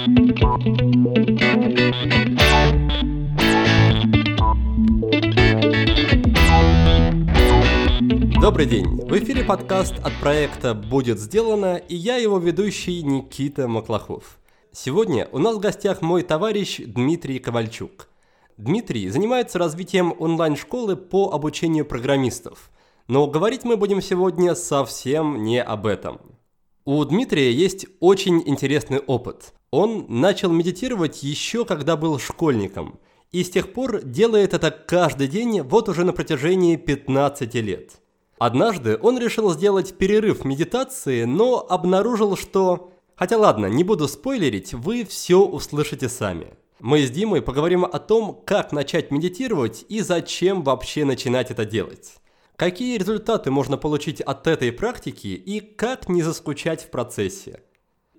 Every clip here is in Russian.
Добрый день! В эфире подкаст от проекта «Будет сделано» и я его ведущий Никита Маклахов. Сегодня у нас в гостях мой товарищ Дмитрий Ковальчук. Дмитрий занимается развитием онлайн-школы по обучению программистов. Но говорить мы будем сегодня совсем не об этом. У Дмитрия есть очень интересный опыт. Он начал медитировать еще когда был школьником. И с тех пор делает это каждый день вот уже на протяжении 15 лет. Однажды он решил сделать перерыв медитации, но обнаружил, что... Хотя ладно, не буду спойлерить, вы все услышите сами. Мы с Димой поговорим о том, как начать медитировать и зачем вообще начинать это делать. Какие результаты можно получить от этой практики и как не заскучать в процессе.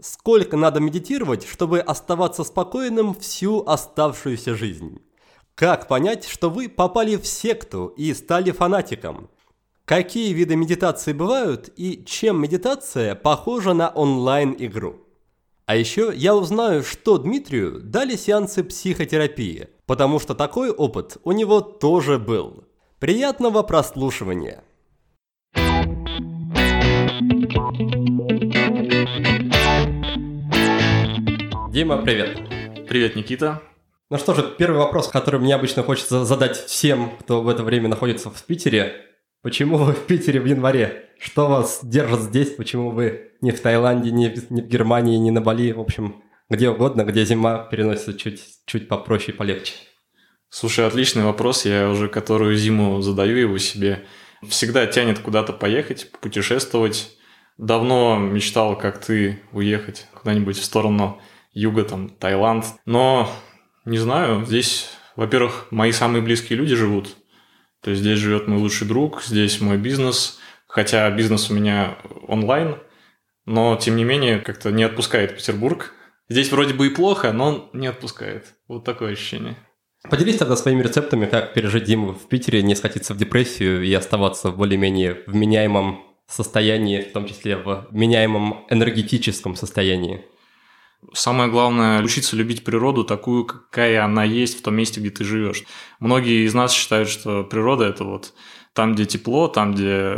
Сколько надо медитировать, чтобы оставаться спокойным всю оставшуюся жизнь? Как понять, что вы попали в секту и стали фанатиком? Какие виды медитации бывают и чем медитация похожа на онлайн-игру? А еще я узнаю, что Дмитрию дали сеансы психотерапии, потому что такой опыт у него тоже был. Приятного прослушивания! Дима, привет! Привет, Никита. Ну что же, первый вопрос, который мне обычно хочется задать всем, кто в это время находится в Питере. Почему вы в Питере в январе? Что вас держит здесь? Почему вы не в Таиланде, не в, не в Германии, не на Бали? В общем, где угодно, где зима переносится чуть, чуть попроще и полегче. Слушай, отличный вопрос. Я уже которую зиму задаю его себе. Всегда тянет куда-то поехать, путешествовать. Давно мечтал, как ты, уехать куда-нибудь в сторону юга, там, Таиланд. Но, не знаю, здесь, во-первых, мои самые близкие люди живут. То есть здесь живет мой лучший друг, здесь мой бизнес, хотя бизнес у меня онлайн, но тем не менее как-то не отпускает Петербург. Здесь вроде бы и плохо, но он не отпускает. Вот такое ощущение. Поделись тогда своими рецептами, как пережить зиму в Питере, не сходиться в депрессию и оставаться в более-менее вменяемом состоянии, в том числе в меняемом энергетическом состоянии. Самое главное – учиться любить природу такую, какая она есть в том месте, где ты живешь. Многие из нас считают, что природа – это вот там, где тепло, там, где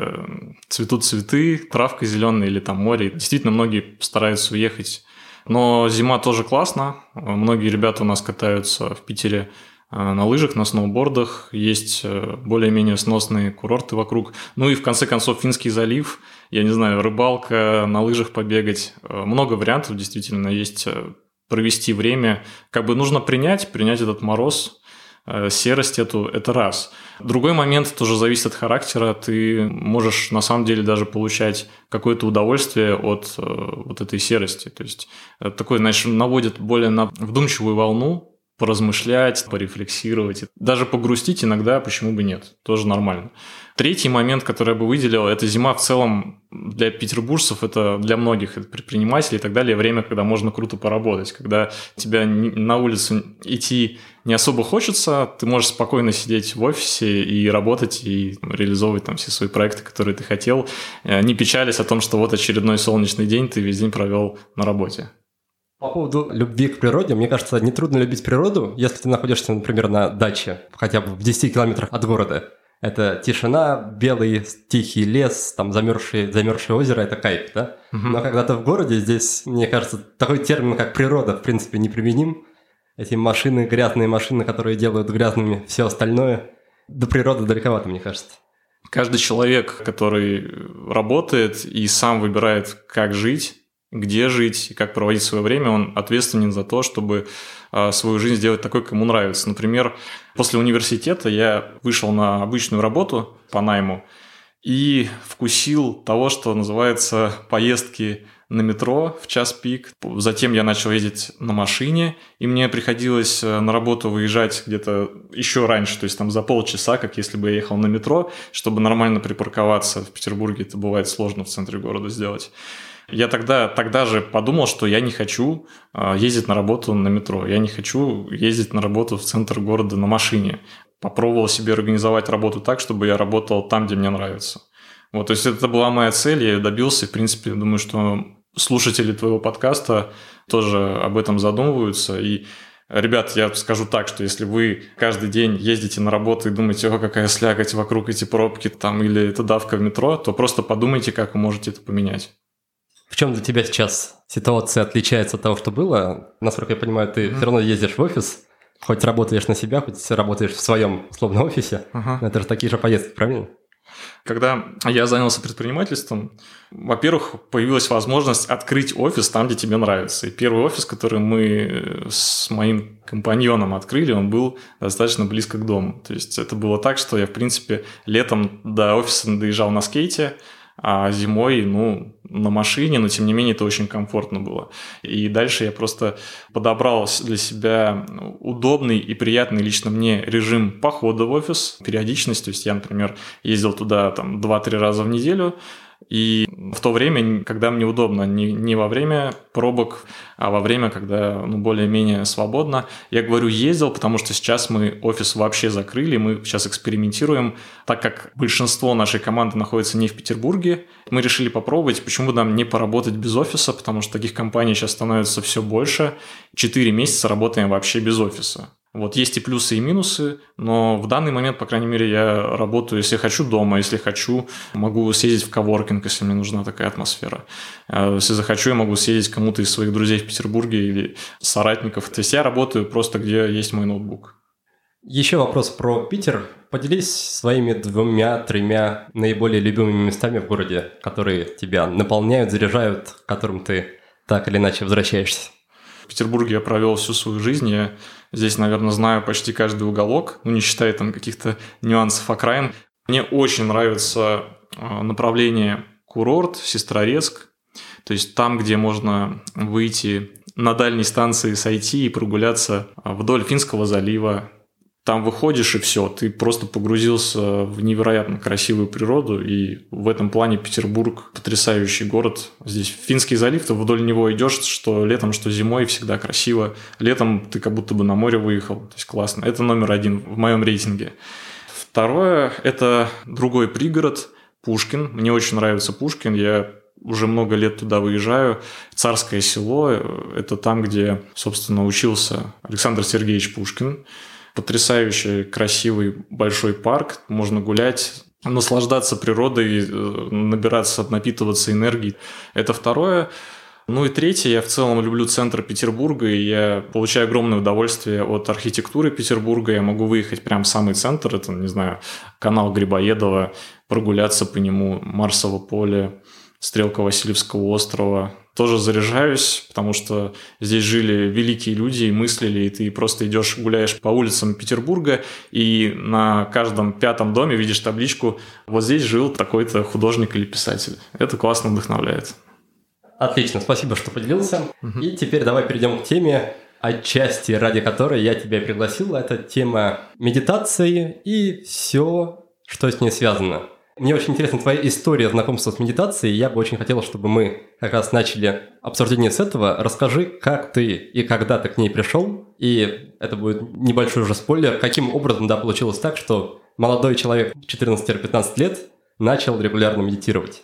цветут цветы, травка зеленая или там море. Действительно, многие стараются уехать. Но зима тоже классно. Многие ребята у нас катаются в Питере на лыжах, на сноубордах. Есть э, более-менее сносные курорты вокруг. Ну и в конце концов Финский залив – я не знаю, рыбалка, на лыжах побегать. Э, много вариантов действительно есть э, провести время. Как бы нужно принять, принять этот мороз, э, серость эту, это раз. Другой момент тоже зависит от характера. Ты можешь на самом деле даже получать какое-то удовольствие от вот этой серости. То есть такой, знаешь, наводит более на вдумчивую волну, поразмышлять, порефлексировать, даже погрустить иногда, почему бы нет, тоже нормально. Третий момент, который я бы выделил, это зима в целом для петербуржцев, это для многих это предпринимателей и так далее, время, когда можно круто поработать, когда тебя на улицу идти не особо хочется, ты можешь спокойно сидеть в офисе и работать, и реализовывать там все свои проекты, которые ты хотел, э, не печались о том, что вот очередной солнечный день ты весь день провел на работе. По поводу любви к природе, мне кажется, нетрудно любить природу, если ты находишься, например, на даче, хотя бы в 10 километрах от города. Это тишина, белый тихий лес, там замерзшее, замерзшее озеро, это кайф, да? Угу. Но когда ты в городе, здесь, мне кажется, такой термин, как природа, в принципе, неприменим. Эти машины, грязные машины, которые делают грязными все остальное, до природы далековато, мне кажется. Каждый человек, который работает и сам выбирает, как жить, где жить и как проводить свое время, он ответственен за то, чтобы а, свою жизнь сделать такой, как ему нравится. Например, после университета я вышел на обычную работу по найму и вкусил того, что называется поездки на метро в час пик. Затем я начал ездить на машине, и мне приходилось э, на работу выезжать где-то еще раньше, то есть там за полчаса, как если бы я ехал на метро, чтобы нормально припарковаться. В Петербурге это бывает сложно в центре города сделать. Я тогда, тогда же подумал, что я не хочу а, ездить на работу на метро, я не хочу ездить на работу в центр города на машине. Попробовал себе организовать работу так, чтобы я работал там, где мне нравится. Вот, то есть это была моя цель, я ее добился, в принципе, думаю, что слушатели твоего подкаста тоже об этом задумываются. И Ребят, я скажу так, что если вы каждый день ездите на работу и думаете, о, какая слякоть вокруг эти пробки там или это давка в метро, то просто подумайте, как вы можете это поменять. В чем для тебя сейчас ситуация отличается от того, что было? Насколько я понимаю, ты mm-hmm. все равно ездишь в офис, хоть работаешь на себя, хоть работаешь в своем условном офисе. Uh-huh. Это же такие же поездки, правильно? Когда я занялся предпринимательством, во-первых, появилась возможность открыть офис там, где тебе нравится. И первый офис, который мы с моим компаньоном открыли, он был достаточно близко к дому. То есть это было так, что я, в принципе, летом до офиса доезжал на скейте, а зимой, ну, на машине, но тем не менее это очень комфортно было. И дальше я просто подобрал для себя удобный и приятный лично мне режим похода в офис, периодичность. То есть я, например, ездил туда там 2-3 раза в неделю, и в то время, когда мне удобно, не, не во время пробок, а во время, когда ну, более-менее свободно. Я говорю ездил, потому что сейчас мы офис вообще закрыли, мы сейчас экспериментируем. Так как большинство нашей команды находится не в Петербурге, мы решили попробовать, почему нам не поработать без офиса, потому что таких компаний сейчас становится все больше. Четыре месяца работаем вообще без офиса. Вот есть и плюсы, и минусы, но в данный момент, по крайней мере, я работаю, если хочу, дома, если хочу, могу съездить в коворкинг, если мне нужна такая атмосфера. А если захочу, я могу съездить кому-то из своих друзей в Петербурге или соратников. То есть я работаю просто, где есть мой ноутбук. Еще вопрос про Питер. Поделись своими двумя-тремя наиболее любимыми местами в городе, которые тебя наполняют, заряжают, к которым ты так или иначе возвращаешься. В Петербурге я провел всю свою жизнь. Я здесь, наверное, знаю почти каждый уголок, ну, не считая там каких-то нюансов окраин. Мне очень нравится а, направление курорт, Сестрорецк. То есть там, где можно выйти на дальней станции сойти и прогуляться а, вдоль Финского залива, там выходишь и все, ты просто погрузился в невероятно красивую природу, и в этом плане Петербург потрясающий город. Здесь Финский залив, ты вдоль него идешь, что летом, что зимой, всегда красиво. Летом ты как будто бы на море выехал, то есть классно. Это номер один в моем рейтинге. Второе – это другой пригород, Пушкин. Мне очень нравится Пушкин, я уже много лет туда выезжаю. Царское село – это там, где, собственно, учился Александр Сергеевич Пушкин потрясающий, красивый большой парк, можно гулять, наслаждаться природой, э, набираться, напитываться энергией. Это второе. Ну и третье, я в целом люблю центр Петербурга, и я получаю огромное удовольствие от архитектуры Петербурга. Я могу выехать прямо в самый центр, это, не знаю, канал Грибоедова, прогуляться по нему, Марсово поле, Стрелка Васильевского острова, тоже заряжаюсь, потому что здесь жили великие люди и мыслили, и ты просто идешь, гуляешь по улицам Петербурга, и на каждом пятом доме видишь табличку «Вот здесь жил такой-то художник или писатель». Это классно вдохновляет. Отлично, спасибо, что поделился. Угу. И теперь давай перейдем к теме, отчасти ради которой я тебя пригласил. Это тема медитации и все, что с ней связано. Мне очень интересна твоя история знакомства с медитацией. Я бы очень хотел, чтобы мы как раз начали обсуждение с этого. Расскажи, как ты и когда ты к ней пришел. И это будет небольшой уже спойлер. Каким образом, да, получилось так, что молодой человек 14-15 лет начал регулярно медитировать?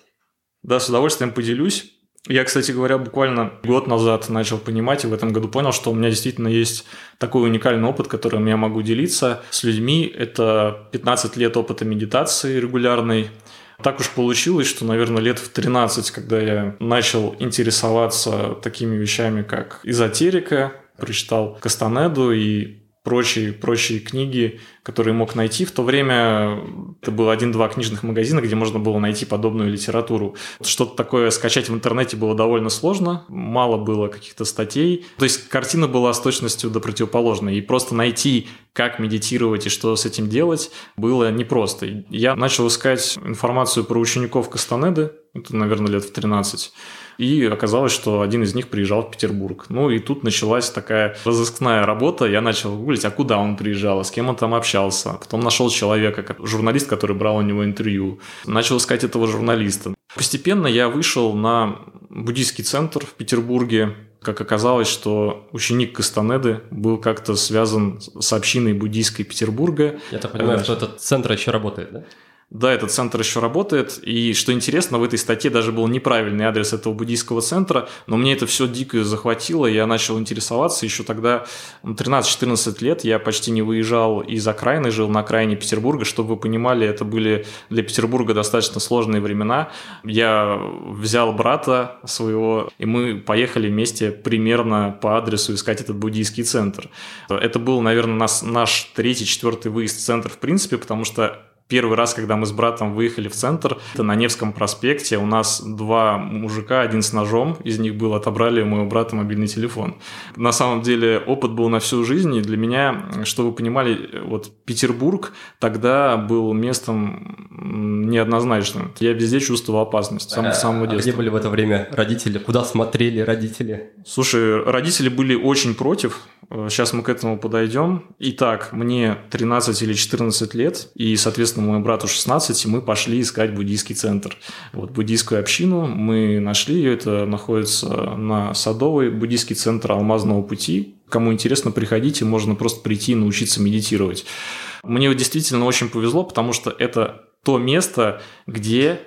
Да, с удовольствием поделюсь. Я, кстати говоря, буквально год назад начал понимать и в этом году понял, что у меня действительно есть такой уникальный опыт, которым я могу делиться с людьми. Это 15 лет опыта медитации регулярной. Так уж получилось, что, наверное, лет в 13, когда я начал интересоваться такими вещами, как эзотерика, прочитал Кастанеду и прочие, прочие книги, которые мог найти. В то время это было один-два книжных магазина, где можно было найти подобную литературу. Что-то такое скачать в интернете было довольно сложно, мало было каких-то статей. То есть картина была с точностью до противоположной. И просто найти, как медитировать и что с этим делать, было непросто. Я начал искать информацию про учеников Кастанеды, это, наверное, лет в 13. И оказалось, что один из них приезжал в Петербург. Ну и тут началась такая разыскная работа. Я начал гуглить, а куда он приезжал, с кем он там общался. Потом нашел человека, журналист, который брал у него интервью. Начал искать этого журналиста. Постепенно я вышел на буддийский центр в Петербурге, как оказалось, что ученик Кастанеды был как-то связан с общиной буддийской Петербурга. Я так понимаю, что этот центр еще работает, да? Да, этот центр еще работает, и что интересно, в этой статье даже был неправильный адрес этого буддийского центра, но мне это все дико захватило, я начал интересоваться еще тогда, 13-14 лет, я почти не выезжал из окраины, жил на окраине Петербурга, чтобы вы понимали, это были для Петербурга достаточно сложные времена. Я взял брата своего, и мы поехали вместе примерно по адресу искать этот буддийский центр. Это был, наверное, наш, наш третий-четвертый выезд в центр в принципе, потому что Первый раз, когда мы с братом выехали в центр, это на Невском проспекте, у нас два мужика, один с ножом, из них был, отобрали у моего брата мобильный телефон. На самом деле опыт был на всю жизнь, и для меня, чтобы вы понимали, вот Петербург тогда был местом неоднозначным. Я везде чувствовал опасность с самого, самого детства. А где были в это время родители? Куда смотрели родители? Слушай, родители были очень против, Сейчас мы к этому подойдем. Итак, мне 13 или 14 лет, и, соответственно, моему брату 16, и мы пошли искать буддийский центр. Вот буддийскую общину мы нашли ее, это находится на Садовой, буддийский центр Алмазного пути. Кому интересно, приходите, можно просто прийти и научиться медитировать. Мне действительно очень повезло, потому что это то место, где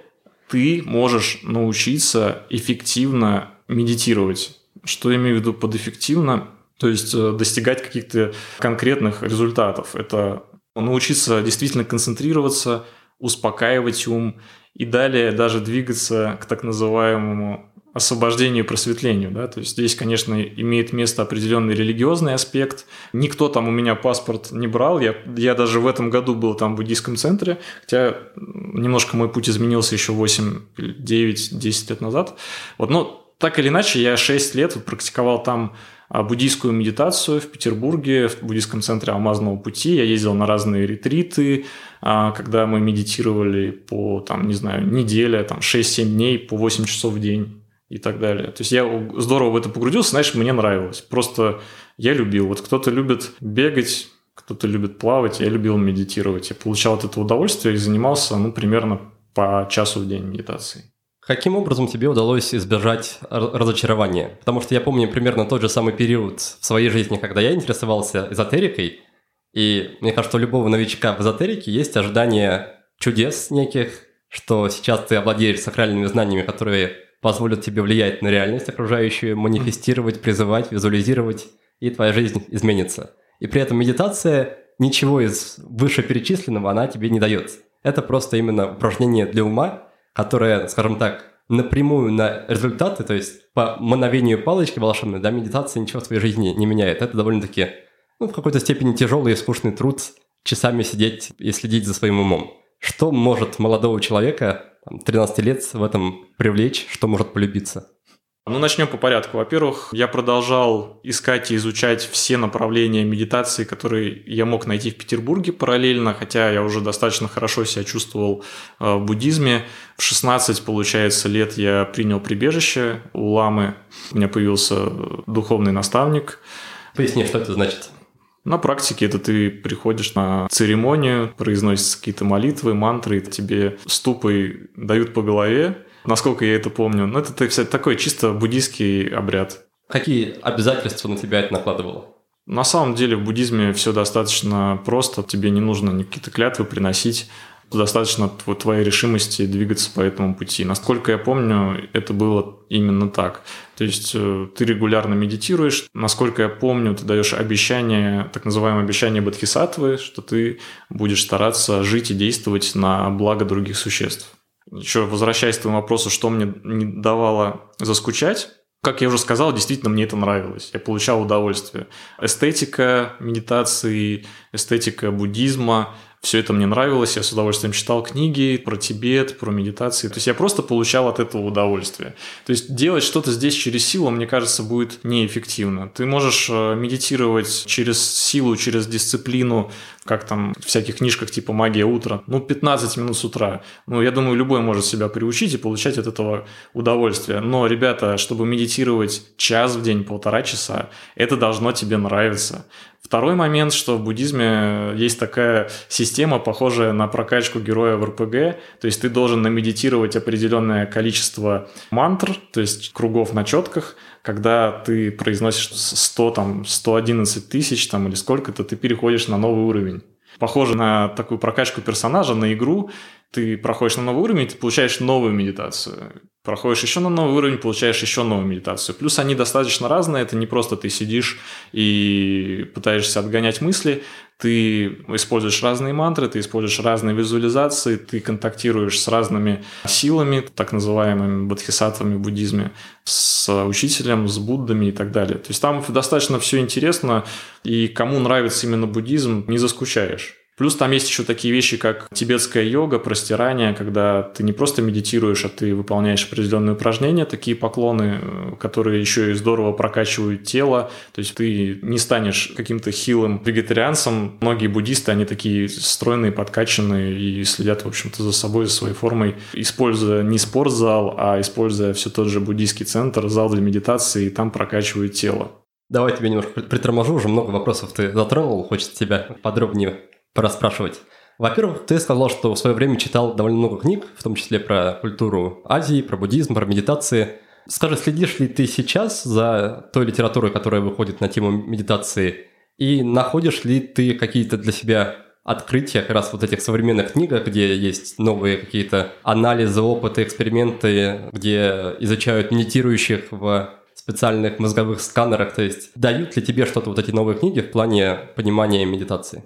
ты можешь научиться эффективно медитировать. Что я имею в виду под эффективно? То есть э, достигать каких-то конкретных результатов. Это научиться действительно концентрироваться, успокаивать ум и далее даже двигаться к так называемому освобождению и просветлению. Да? То есть здесь, конечно, имеет место определенный религиозный аспект. Никто там у меня паспорт не брал. Я, я даже в этом году был там в буддийском центре, хотя немножко мой путь изменился еще 8, 9, 10 лет назад. Вот, но так или иначе, я 6 лет практиковал там буддийскую медитацию в Петербурге, в буддийском центре Алмазного пути. Я ездил на разные ретриты, а, когда мы медитировали по, там, не знаю, неделя, там, 6-7 дней по 8 часов в день и так далее. То есть я здорово в это погрузился, знаешь, мне нравилось. Просто я любил. Вот кто-то любит бегать, кто-то любит плавать, я любил медитировать. Я получал от этого удовольствие и занимался, ну, примерно по часу в день медитацией. Каким образом тебе удалось избежать разочарования? Потому что я помню примерно тот же самый период в своей жизни, когда я интересовался эзотерикой, и мне кажется, у любого новичка в эзотерике есть ожидание чудес неких, что сейчас ты овладеешь сакральными знаниями, которые позволят тебе влиять на реальность окружающую, манифестировать, призывать, визуализировать, и твоя жизнь изменится. И при этом медитация ничего из вышеперечисленного она тебе не дает. Это просто именно упражнение для ума, которая, скажем так, напрямую на результаты, то есть по мановению палочки волшебной, да, медитация ничего в твоей жизни не меняет. Это довольно-таки, ну, в какой-то степени тяжелый и скучный труд часами сидеть и следить за своим умом. Что может молодого человека, там, 13 лет, в этом привлечь, что может полюбиться? Ну, начнем по порядку. Во-первых, я продолжал искать и изучать все направления медитации, которые я мог найти в Петербурге параллельно, хотя я уже достаточно хорошо себя чувствовал э, в буддизме. В 16, получается, лет я принял прибежище у ламы. У меня появился духовный наставник. Поясни, что это значит? На практике это ты приходишь на церемонию, произносятся какие-то молитвы, мантры, тебе ступой дают по голове, насколько я это помню. Ну, это, кстати, такой чисто буддийский обряд. Какие обязательства на тебя это накладывало? На самом деле в буддизме все достаточно просто, тебе не нужно ни какие-то клятвы приносить, достаточно твоей решимости двигаться по этому пути. Насколько я помню, это было именно так. То есть э, ты регулярно медитируешь. Насколько я помню, ты даешь обещание, так называемое обещание Бодхисаттвы, что ты будешь стараться жить и действовать на благо других существ. Еще возвращаясь к твоему вопросу, что мне не давало заскучать, как я уже сказал, действительно мне это нравилось. Я получал удовольствие. Эстетика медитации, эстетика буддизма, все это мне нравилось, я с удовольствием читал книги про Тибет, про медитации. То есть я просто получал от этого удовольствие. То есть делать что-то здесь через силу, мне кажется, будет неэффективно. Ты можешь э, медитировать через силу, через дисциплину, как там в всяких книжках типа «Магия утра», ну, 15 минут с утра. Ну, я думаю, любой может себя приучить и получать от этого удовольствие. Но, ребята, чтобы медитировать час в день, полтора часа, это должно тебе нравиться. Второй момент, что в буддизме есть такая система, похожая на прокачку героя в РПГ, то есть ты должен намедитировать определенное количество мантр, то есть кругов на четках, когда ты произносишь 100, там, 111 тысяч там, или сколько-то, ты переходишь на новый уровень. Похоже на такую прокачку персонажа, на игру, ты проходишь на новый уровень, ты получаешь новую медитацию. Проходишь еще на новый уровень, получаешь еще новую медитацию. Плюс они достаточно разные. Это не просто ты сидишь и пытаешься отгонять мысли. Ты используешь разные мантры, ты используешь разные визуализации, ты контактируешь с разными силами, так называемыми бодхисаттвами в буддизме, с учителем, с Буддами и так далее. То есть там достаточно все интересно, и кому нравится именно буддизм, не заскучаешь. Плюс там есть еще такие вещи, как тибетская йога, простирание, когда ты не просто медитируешь, а ты выполняешь определенные упражнения, такие поклоны, э, которые еще и здорово прокачивают тело. То есть ты не станешь каким-то хилым вегетарианцем. Многие буддисты, они такие стройные, подкачанные и следят, в общем-то, за собой, за своей формой, используя не спортзал, а используя все тот же буддийский центр, зал для медитации, и там прокачивают тело. Давай тебе немножко приторможу, уже много вопросов ты затронул, хочется тебя подробнее порасспрашивать. Во-первых, ты сказал, что в свое время читал довольно много книг, в том числе про культуру Азии, про буддизм, про медитации. Скажи, следишь ли ты сейчас за той литературой, которая выходит на тему медитации, и находишь ли ты какие-то для себя открытия как раз вот этих современных книгах, где есть новые какие-то анализы, опыты, эксперименты, где изучают медитирующих в специальных мозговых сканерах, то есть дают ли тебе что-то вот эти новые книги в плане понимания медитации?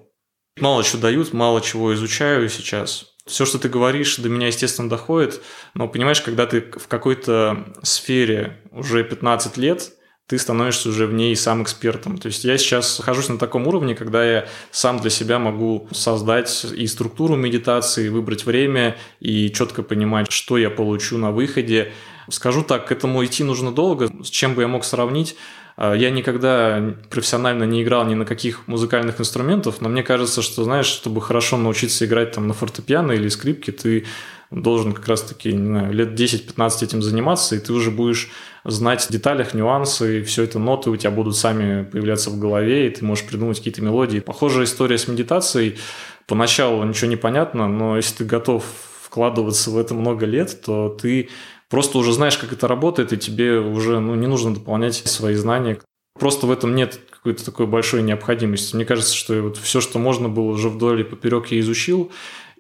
Мало чего дают, мало чего изучаю сейчас. Все, что ты говоришь, до меня, естественно, доходит, но понимаешь, когда ты в какой-то сфере уже 15 лет, ты становишься уже в ней сам экспертом. То есть я сейчас нахожусь на таком уровне, когда я сам для себя могу создать и структуру медитации, выбрать время и четко понимать, что я получу на выходе. Скажу так, к этому идти нужно долго. С чем бы я мог сравнить? А, я никогда профессионально не играл ни на каких музыкальных инструментах, но мне кажется, что, знаешь, чтобы хорошо научиться играть там на фортепиано или скрипке, ты должен как раз-таки, не знаю, лет 10-15 этим заниматься, и ты уже будешь знать в деталях, нюансы, и все это ноты у тебя будут сами появляться в голове, и ты можешь придумать какие-то мелодии. Похожая история с медитацией. Поначалу ничего не понятно, но если ты готов вкладываться в это много лет, то ты просто уже знаешь, как это работает, и тебе уже ну, не нужно дополнять свои знания. Просто в этом нет какой-то такой большой необходимости. Мне кажется, что вот все, что можно было уже вдоль и поперек, я изучил.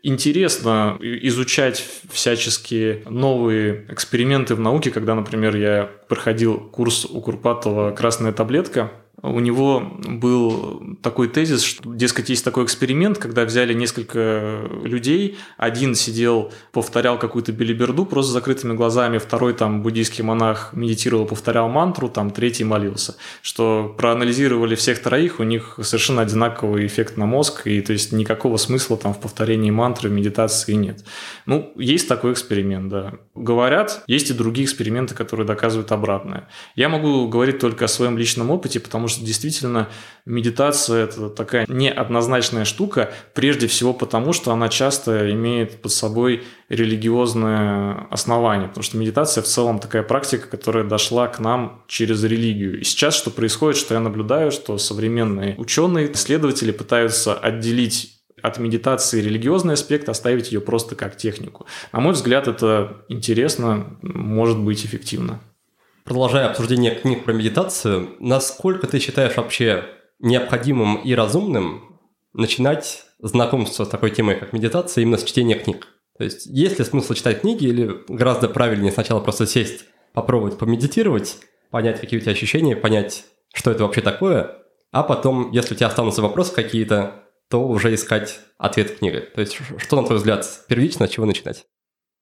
Интересно изучать всяческие новые эксперименты в науке, когда, например, я проходил курс у Курпатова «Красная таблетка», у него был такой тезис, что, дескать, есть такой эксперимент, когда взяли несколько людей, один сидел, повторял какую-то белиберду просто закрытыми глазами, второй там буддийский монах медитировал, повторял мантру, там третий молился. Что проанализировали всех троих, у них совершенно одинаковый эффект на мозг, и то есть никакого смысла там в повторении мантры, медитации нет. Ну, есть такой эксперимент, да. Говорят, есть и другие эксперименты, которые доказывают обратное. Я могу говорить только о своем личном опыте, потому потому что действительно медитация – это такая неоднозначная штука, прежде всего потому, что она часто имеет под собой религиозное основание, потому что медитация в целом такая практика, которая дошла к нам через религию. И сейчас что происходит, что я наблюдаю, что современные ученые, исследователи пытаются отделить от медитации религиозный аспект, оставить ее просто как технику. На мой взгляд, это интересно, может быть эффективно продолжая обсуждение книг про медитацию, насколько ты считаешь вообще необходимым и разумным начинать знакомство с такой темой, как медитация, именно с чтения книг? То есть есть ли смысл читать книги или гораздо правильнее сначала просто сесть, попробовать помедитировать, понять, какие у тебя ощущения, понять, что это вообще такое, а потом, если у тебя останутся вопросы какие-то, то уже искать ответ в книге. То есть что, на твой взгляд, первично, с чего начинать?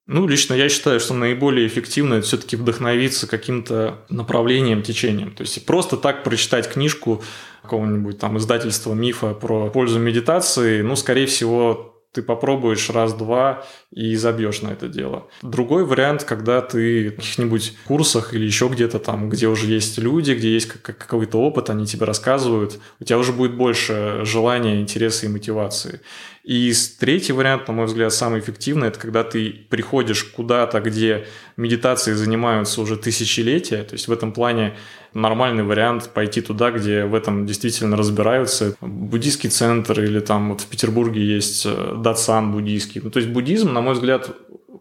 Ну, лично я считаю, что наиболее эффективно это все-таки вдохновиться каким-то направлением, течением. То есть просто так прочитать книжку какого-нибудь там издательства мифа про пользу медитации, ну, скорее всего, ты попробуешь раз-два и забьешь на это дело. Другой вариант, когда ты в каких-нибудь курсах или еще где-то там, где уже есть люди, где есть какой-то опыт, они тебе рассказывают, у тебя уже будет больше желания, интереса и мотивации. И третий вариант, на мой взгляд, самый эффективный, это когда ты приходишь куда-то, где медитацией занимаются уже тысячелетия. То есть в этом плане нормальный вариант пойти туда, где в этом действительно разбираются. Буддийский центр или там вот в Петербурге есть э, датсан буддийский. Ну, то есть буддизм, на мой взгляд,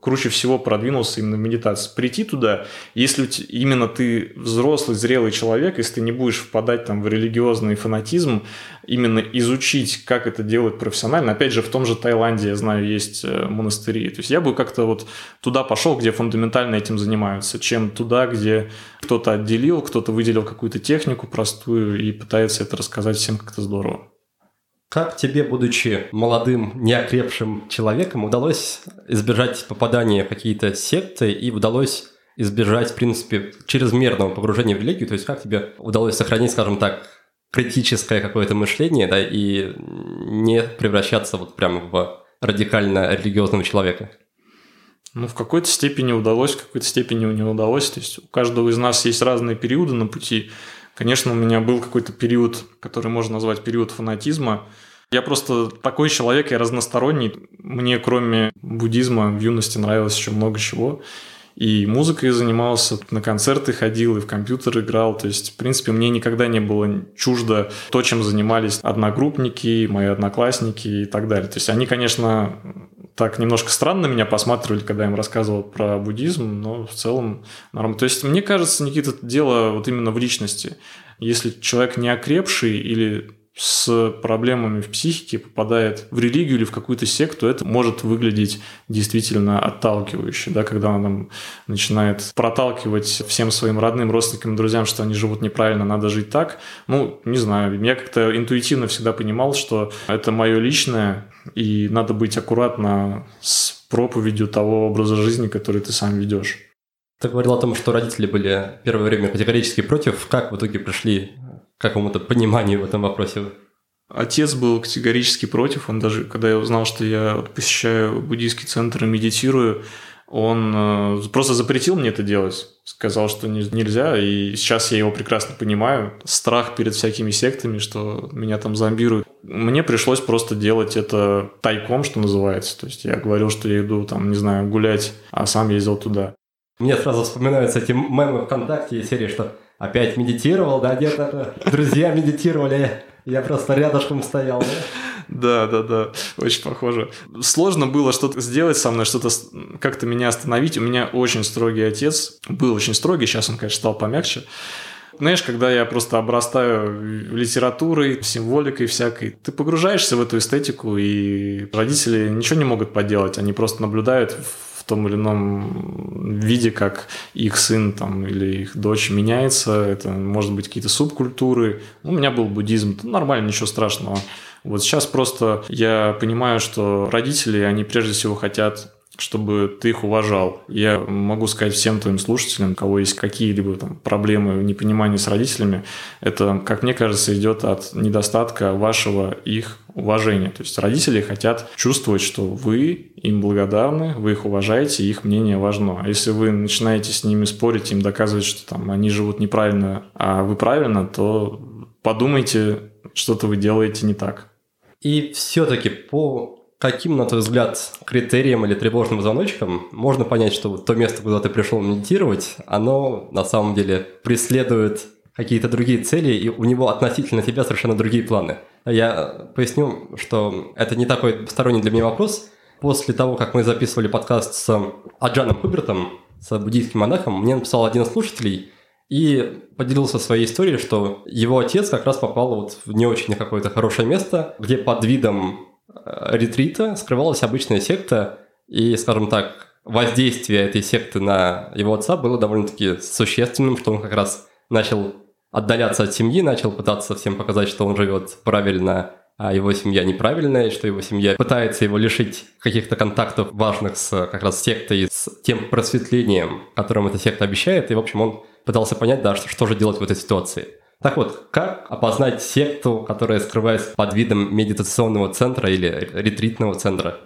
круче всего продвинулся именно в медитации. Прийти туда, если именно ты взрослый, зрелый человек, если ты не будешь впадать там в религиозный фанатизм, именно изучить, как это делать профессионально. Опять же, в том же Таиланде, я знаю, есть э, монастыри. То есть я бы как-то вот туда пошел, где фундаментально этим занимаются, чем туда, где кто-то отделил, кто-то выделил какую-то технику простую и пытается это рассказать всем как-то здорово. Как тебе, будучи молодым, неокрепшим человеком, удалось избежать попадания в какие-то секты и удалось избежать, в принципе, чрезмерного погружения в религию? То есть как тебе удалось сохранить, скажем так, критическое какое-то мышление, да, и не превращаться вот прямо в радикально религиозного человека? Ну, в какой-то степени удалось, в какой-то степени не удалось. То есть у каждого из нас есть разные периоды на пути. Конечно, у меня был какой-то период, который можно назвать период фанатизма. Я просто такой человек, я разносторонний. Мне кроме буддизма в юности нравилось еще много чего. И музыкой занимался, на концерты ходил, и в компьютер играл. То есть, в принципе, мне никогда не было чуждо то, чем занимались одногруппники, мои одноклассники и так далее. То есть, они, конечно, так немножко странно меня посматривали, когда я им рассказывал про буддизм, но в целом нормально. То есть, мне кажется, Никита, дело вот именно в личности. Если человек не окрепший или с проблемами в психике попадает в религию или в какую-то секту, это может выглядеть действительно отталкивающе, да, когда он там начинает проталкивать всем своим родным, родственникам, друзьям, что они живут неправильно, надо жить так. Ну, не знаю, я как-то интуитивно всегда понимал, что это мое личное, и надо быть аккуратно с проповедью того образа жизни, который ты сам ведешь. Ты говорил о том, что родители были первое время категорически против. Как в итоге пришли какому-то пониманию в этом вопросе? Отец был категорически против. Он даже, когда я узнал, что я посещаю буддийский центр и медитирую, он э, просто запретил мне это делать. Сказал, что нельзя, и сейчас я его прекрасно понимаю. Страх перед всякими сектами, что меня там зомбируют. Мне пришлось просто делать это тайком, что называется. То есть я говорил, что я иду там, не знаю, гулять, а сам ездил туда. Мне сразу вспоминаются эти мемы ВКонтакте и серии, что опять медитировал, да, где-то друзья медитировали, я просто рядышком стоял, да? Да, да, да, очень похоже. Сложно было что-то сделать со мной, что-то как-то меня остановить. У меня очень строгий отец, был очень строгий, сейчас он, конечно, стал помягче. Знаешь, когда я просто обрастаю литературой, символикой всякой, ты погружаешься в эту эстетику, и родители ничего не могут поделать, они просто наблюдают в том или ином виде, как их сын там, или их дочь меняется. Это может быть какие-то субкультуры. У меня был буддизм, нормально, ничего страшного. Вот сейчас просто я понимаю, что родители, они прежде всего хотят чтобы ты их уважал. Я могу сказать всем твоим слушателям, у кого есть какие-либо там проблемы, непонимания с родителями, это, как мне кажется, идет от недостатка вашего их уважения. То есть родители хотят чувствовать, что вы им благодарны, вы их уважаете, их мнение важно. А если вы начинаете с ними спорить, им доказывать, что там они живут неправильно, а вы правильно, то подумайте, что-то вы делаете не так. И все-таки по каким, на твой взгляд, критериям или тревожным звоночком можно понять, что то место, куда ты пришел медитировать, оно на самом деле преследует какие-то другие цели, и у него относительно тебя совершенно другие планы. Я поясню, что это не такой сторонний для меня вопрос. После того, как мы записывали подкаст с Аджаном Хубертом, с буддийским монахом, мне написал один из слушателей и поделился своей историей, что его отец как раз попал вот в не очень какое-то хорошее место, где под видом ретрита скрывалась обычная секта, и, скажем так, воздействие этой секты на его отца было довольно-таки существенным, что он как раз начал отдаляться от семьи, начал пытаться всем показать, что он живет правильно, а его семья неправильная, что его семья пытается его лишить каких-то контактов важных с как раз сектой, с тем просветлением, которым эта секта обещает. И, в общем, он пытался понять, да, что, что же делать в этой ситуации. Так вот, как опознать секту, которая скрывается под видом медитационного центра или ретритного центра?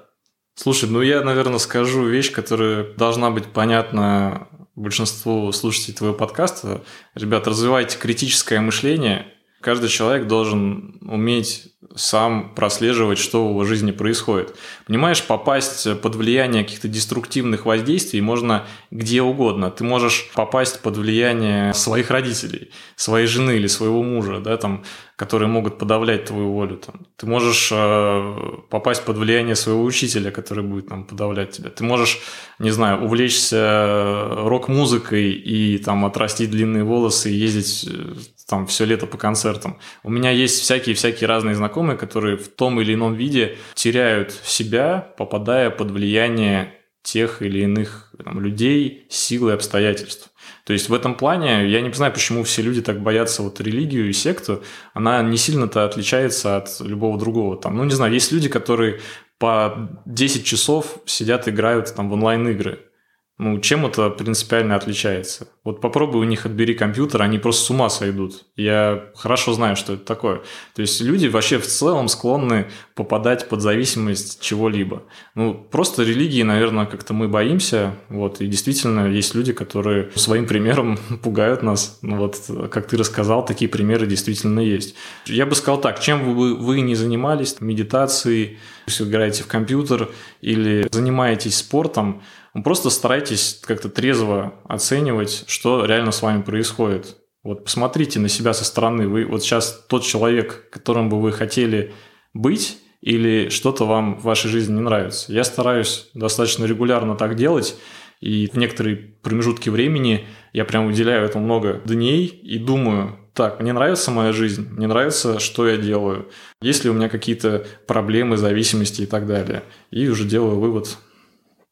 Слушай, ну я, наверное, скажу вещь, которая должна быть понятна большинству слушателей твоего подкаста. Ребят, развивайте критическое мышление. Каждый человек должен уметь сам прослеживать, что в его жизни происходит. Понимаешь, попасть под влияние каких-то деструктивных воздействий можно где угодно. Ты можешь попасть под влияние своих родителей, своей жены или своего мужа, да, там, которые могут подавлять твою волю. Там. Ты можешь э, попасть под влияние своего учителя, который будет там, подавлять тебя. Ты можешь, не знаю, увлечься рок-музыкой и там отрастить длинные волосы и ездить э, там все лето по концертам. У меня есть всякие-всякие разные знакомые, которые в том или ином виде теряют себя, попадая под влияние тех или иных там, людей, сил и обстоятельств. То есть в этом плане я не знаю, почему все люди так боятся вот религию и секту. Она не сильно-то отличается от любого другого. Там, ну, не знаю, есть люди, которые по 10 часов сидят, играют там в онлайн-игры. Ну, чем это принципиально отличается? Вот попробуй у них отбери компьютер, они просто с ума сойдут. Я хорошо знаю, что это такое. То есть люди вообще в целом склонны попадать под зависимость чего-либо. Ну, просто религии, наверное, как-то мы боимся. Вот, и действительно есть люди, которые своим примером пугают нас. Ну, вот, как ты рассказал, такие примеры действительно есть. Я бы сказал так, чем вы, вы не занимались, медитацией, если играете в компьютер или занимаетесь спортом, Просто старайтесь как-то трезво оценивать, что реально с вами происходит. Вот посмотрите на себя со стороны. Вы вот сейчас тот человек, которым бы вы хотели быть, или что-то вам в вашей жизни не нравится. Я стараюсь достаточно регулярно так делать, и в некоторые промежутки времени я прям уделяю этому много дней и думаю, так, мне нравится моя жизнь, мне нравится, что я делаю, есть ли у меня какие-то проблемы, зависимости и так далее. И уже делаю вывод,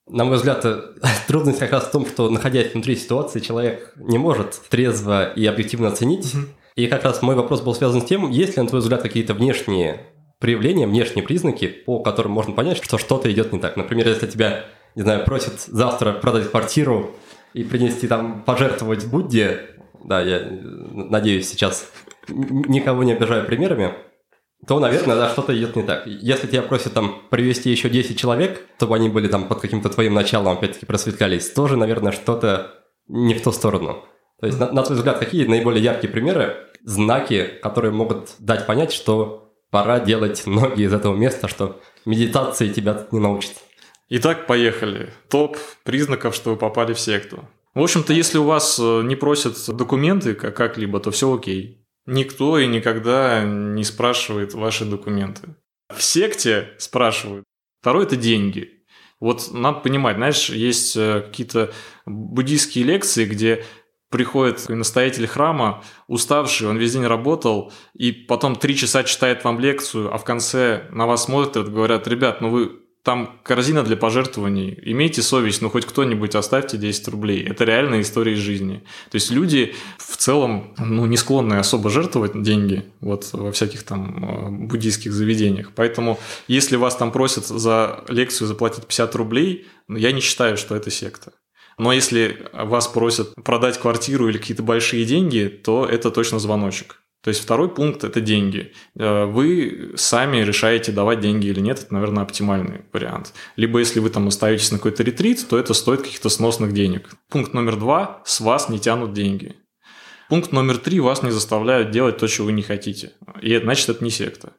на мой взгляд, э, трудность как раз в том, что, находясь внутри ситуации, человек не может трезво и объективно оценить. Mm-hmm. И как раз мой вопрос был связан с тем, есть ли, на твой взгляд, какие-то внешние проявления, внешние признаки, по которым можно понять, что что-то идет не так. Например, если тебя, не знаю, просят завтра продать квартиру и принести там, пожертвовать Будде, да, я э, надеюсь, сейчас никого не обижаю примерами, то, наверное, да, что-то идет не так. Если тебя просят там привести еще 10 человек, чтобы они были там под каким-то твоим началом, опять-таки, просветлялись, тоже, наверное, что-то не в ту сторону. То есть, на, на твой взгляд, какие наиболее яркие примеры, знаки, которые могут дать понять, что пора делать ноги из этого места, что медитации тебя не научат? Итак, поехали. Топ признаков, что вы попали в секту. В общем-то, если у вас э, не просят документы как-либо, то все окей. Никто и никогда не спрашивает ваши документы. В секте спрашивают. Второе – это деньги. Вот надо понимать, знаешь, есть э, какие-то буддийские лекции, где приходит настоятель храма, уставший, он весь день работал, и потом три часа читает вам лекцию, а в конце на вас смотрят, говорят, ребят, ну вы там корзина для пожертвований. Имейте совесть, ну хоть кто-нибудь оставьте 10 рублей. Это реальная история из жизни. То есть люди в целом ну, не склонны особо жертвовать деньги вот, во всяких там э, буддийских заведениях. Поэтому если вас там просят за лекцию заплатить 50 рублей, ну, я не считаю, что это секта. Но если вас просят продать квартиру или какие-то большие деньги, то это точно звоночек. То есть второй пункт – это деньги. Э, вы сами решаете, давать деньги или нет. Это, наверное, оптимальный вариант. Либо если вы там остаетесь на какой-то ретрит, то это стоит каких-то сносных денег. Пункт номер два – с вас не тянут деньги. Пункт номер три – вас не заставляют делать то, чего вы не хотите. И значит, это не секта.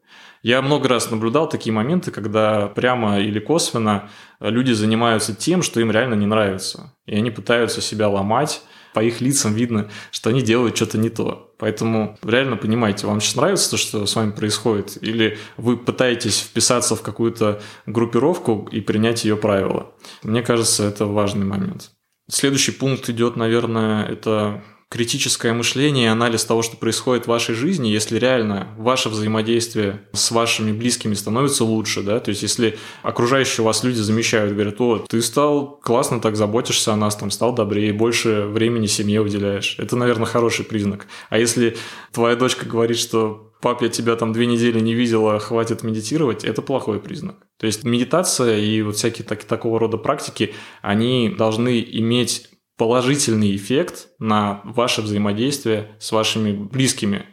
Я много раз наблюдал такие моменты, когда прямо или косвенно люди занимаются тем, что им реально не нравится. И они пытаются себя ломать, по их лицам видно, что они делают что-то не то. Поэтому реально понимаете, вам сейчас нравится то, что с вами происходит, или вы пытаетесь вписаться в какую-то группировку и принять ее правила. Мне кажется, это важный момент. Следующий пункт идет, наверное, это критическое мышление и анализ того, что происходит в вашей жизни, если реально ваше взаимодействие с вашими близкими становится лучше, да, то есть если окружающие вас люди замечают, говорят, о, ты стал классно так заботишься о нас, там, стал добрее, больше времени семье уделяешь, это, наверное, хороший признак. А если твоя дочка говорит, что пап, я тебя там две недели не видела, хватит медитировать, это плохой признак. То есть медитация и вот всякие так, такого рода практики, они должны иметь положительный эффект на ваше взаимодействие с вашими близкими.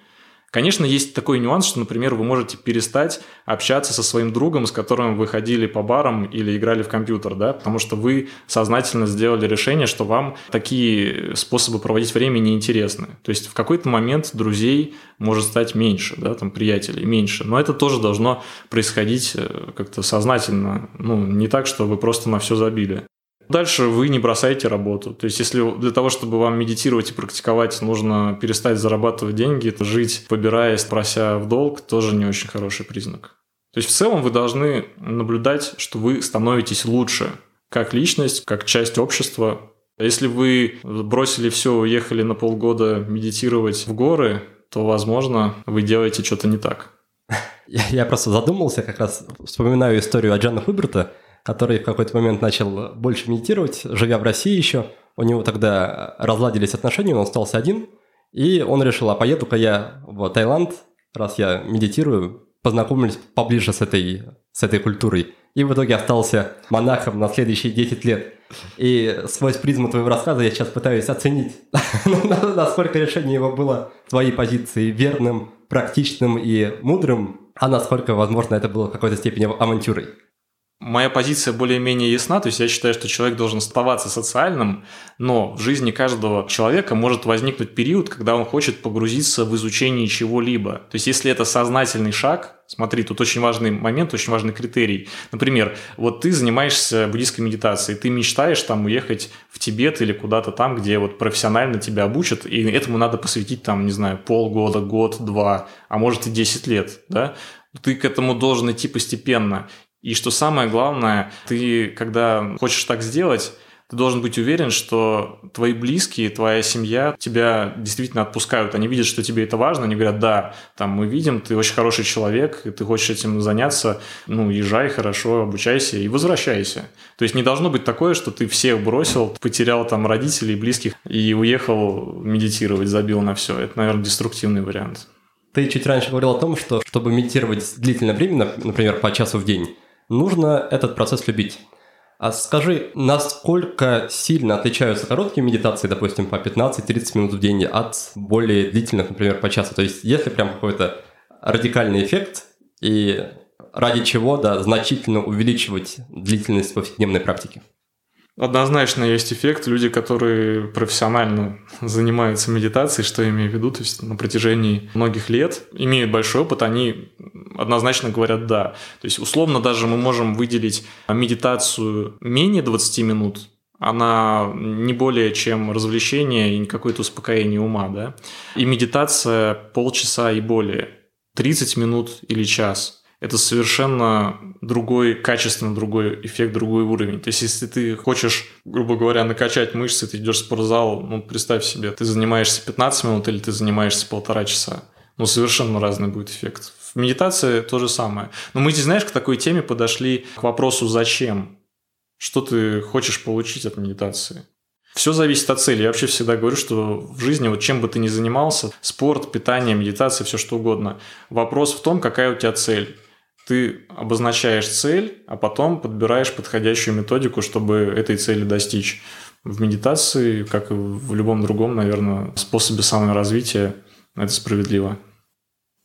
Конечно, есть такой нюанс, что, например, вы можете перестать общаться со своим другом, с которым вы ходили по барам или играли в компьютер, да, потому что вы сознательно сделали решение, что вам такие способы проводить время неинтересны. То есть в какой-то момент друзей может стать меньше, да, там приятелей меньше, но это тоже должно происходить э, как-то сознательно, ну, не так, что вы просто на все забили. Дальше вы не бросаете работу. То есть, если для того, чтобы вам медитировать и практиковать, нужно перестать зарабатывать деньги, жить, побираясь, прося в долг, тоже не очень хороший признак. То есть, в целом вы должны наблюдать, что вы становитесь лучше как личность, как часть общества. Если вы бросили все, уехали на полгода медитировать в горы, то, возможно, вы делаете что-то не так. Я просто задумался, как раз вспоминаю историю Аджана Хуберта, который в какой-то момент начал больше медитировать, живя в России еще. У него тогда разладились отношения, он остался один, и он решил, а поеду-ка я в Таиланд, раз я медитирую, познакомились поближе с этой, с этой культурой. И в итоге остался монахом на следующие 10 лет. И сквозь призму твоего рассказа я сейчас пытаюсь оценить, насколько решение его было твоей позиции верным, практичным и мудрым, а насколько, возможно, это было в какой-то степени авантюрой. Моя позиция более-менее ясна, то есть я считаю, что человек должен оставаться социальным, но в жизни каждого человека может возникнуть период, когда он хочет погрузиться в изучение чего-либо. То есть если это сознательный шаг, смотри, тут очень важный момент, очень важный критерий. Например, вот ты занимаешься буддийской медитацией, ты мечтаешь там уехать в Тибет или куда-то там, где вот профессионально тебя обучат, и этому надо посвятить там, не знаю, полгода, год, два, а может и 10 лет, да? ты к этому должен идти постепенно. И что самое главное, ты, когда хочешь так сделать, ты должен быть уверен, что твои близкие, твоя семья тебя действительно отпускают. Они видят, что тебе это важно, они говорят, да, там мы видим, ты очень хороший человек, и ты хочешь этим заняться, ну, езжай хорошо, обучайся и возвращайся. То есть не должно быть такое, что ты всех бросил, потерял там родителей, близких и уехал медитировать, забил на все. Это, наверное, деструктивный вариант. Ты чуть раньше говорил о том, что чтобы медитировать длительное время, например, по часу в день, нужно этот процесс любить. А скажи, насколько сильно отличаются короткие медитации, допустим, по 15-30 минут в день от более длительных, например, по часу? То есть, если прям какой-то радикальный эффект, и ради чего, да, значительно увеличивать длительность повседневной практики? Однозначно есть эффект. Люди, которые профессионально занимаются медитацией, что я имею в виду, то есть на протяжении многих лет, имеют большой опыт, они однозначно говорят «да». То есть условно даже мы можем выделить медитацию менее 20 минут, она не более чем развлечение и какое-то успокоение ума, да. И медитация полчаса и более, 30 минут или час – это совершенно другой, качественно другой эффект, другой уровень. То есть, если ты хочешь, грубо говоря, накачать мышцы, ты идешь в спортзал, ну, представь себе, ты занимаешься 15 минут или ты занимаешься полтора часа. Ну, совершенно разный будет эффект. В медитации то же самое. Но мы здесь, знаешь, к такой теме подошли к вопросу «зачем?». Что ты хочешь получить от медитации? Все зависит от цели. Я вообще всегда говорю, что в жизни, вот чем бы ты ни занимался, спорт, питание, медитация, все что угодно, вопрос в том, какая у тебя цель ты обозначаешь цель, а потом подбираешь подходящую методику, чтобы этой цели достичь. В медитации, как и в любом другом, наверное, способе саморазвития, это справедливо.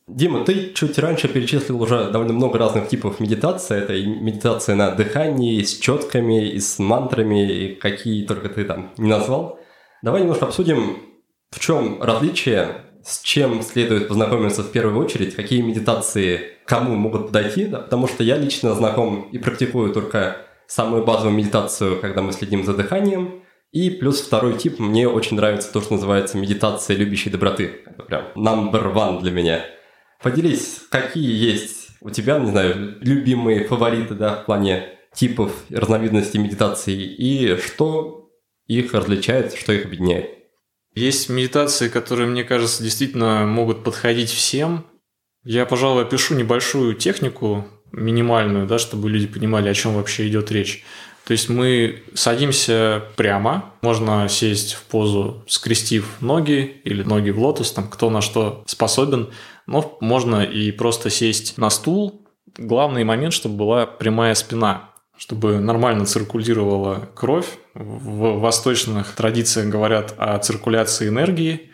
Дима, ты чуть раньше перечислил уже довольно много разных типов медитации. Это и медитация на дыхании, с четками, и с мантрами, и какие только ты там не назвал. Давай немножко обсудим, в чем различие с чем следует познакомиться в первую очередь, какие медитации кому могут подойти, да, потому что я лично знаком и практикую только самую базовую медитацию, когда мы следим за дыханием, и плюс второй тип, мне очень нравится то, что называется медитация любящей доброты. Это прям number one для меня. Поделись, какие есть у тебя, не знаю, любимые фавориты, да, в плане типов и разновидностей медитации, и что их различает, что их объединяет. Есть медитации, которые, мне кажется, действительно могут подходить всем. Я, пожалуй, опишу небольшую технику, минимальную, да, чтобы люди понимали, о чем вообще идет речь. То есть мы садимся прямо, можно сесть в позу, скрестив ноги или ноги в лотос, там кто на что способен, но можно и просто сесть на стул. Главный момент, чтобы была прямая спина чтобы нормально циркулировала кровь. В восточных традициях говорят о циркуляции энергии.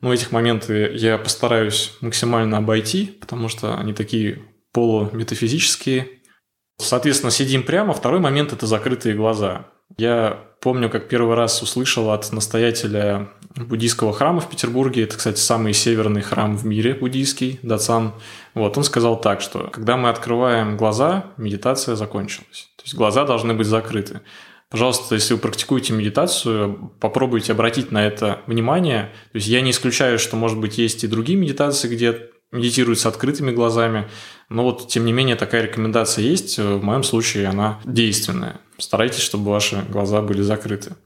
Но этих моменты я постараюсь максимально обойти, потому что они такие полуметафизические. Соответственно, сидим прямо. Второй момент – это закрытые глаза. Я помню, как первый раз услышал от настоятеля буддийского храма в Петербурге, это, кстати, самый северный храм в мире буддийский, Дацан, вот, он сказал так, что когда мы открываем глаза, медитация закончилась. То есть глаза должны быть закрыты. Пожалуйста, если вы практикуете медитацию, попробуйте обратить на это внимание. То есть я не исключаю, что, может быть, есть и другие медитации, где медитируют с открытыми глазами, но вот, тем не менее, такая рекомендация есть. В моем случае она действенная. Старайтесь, чтобы ваши глаза были закрыты.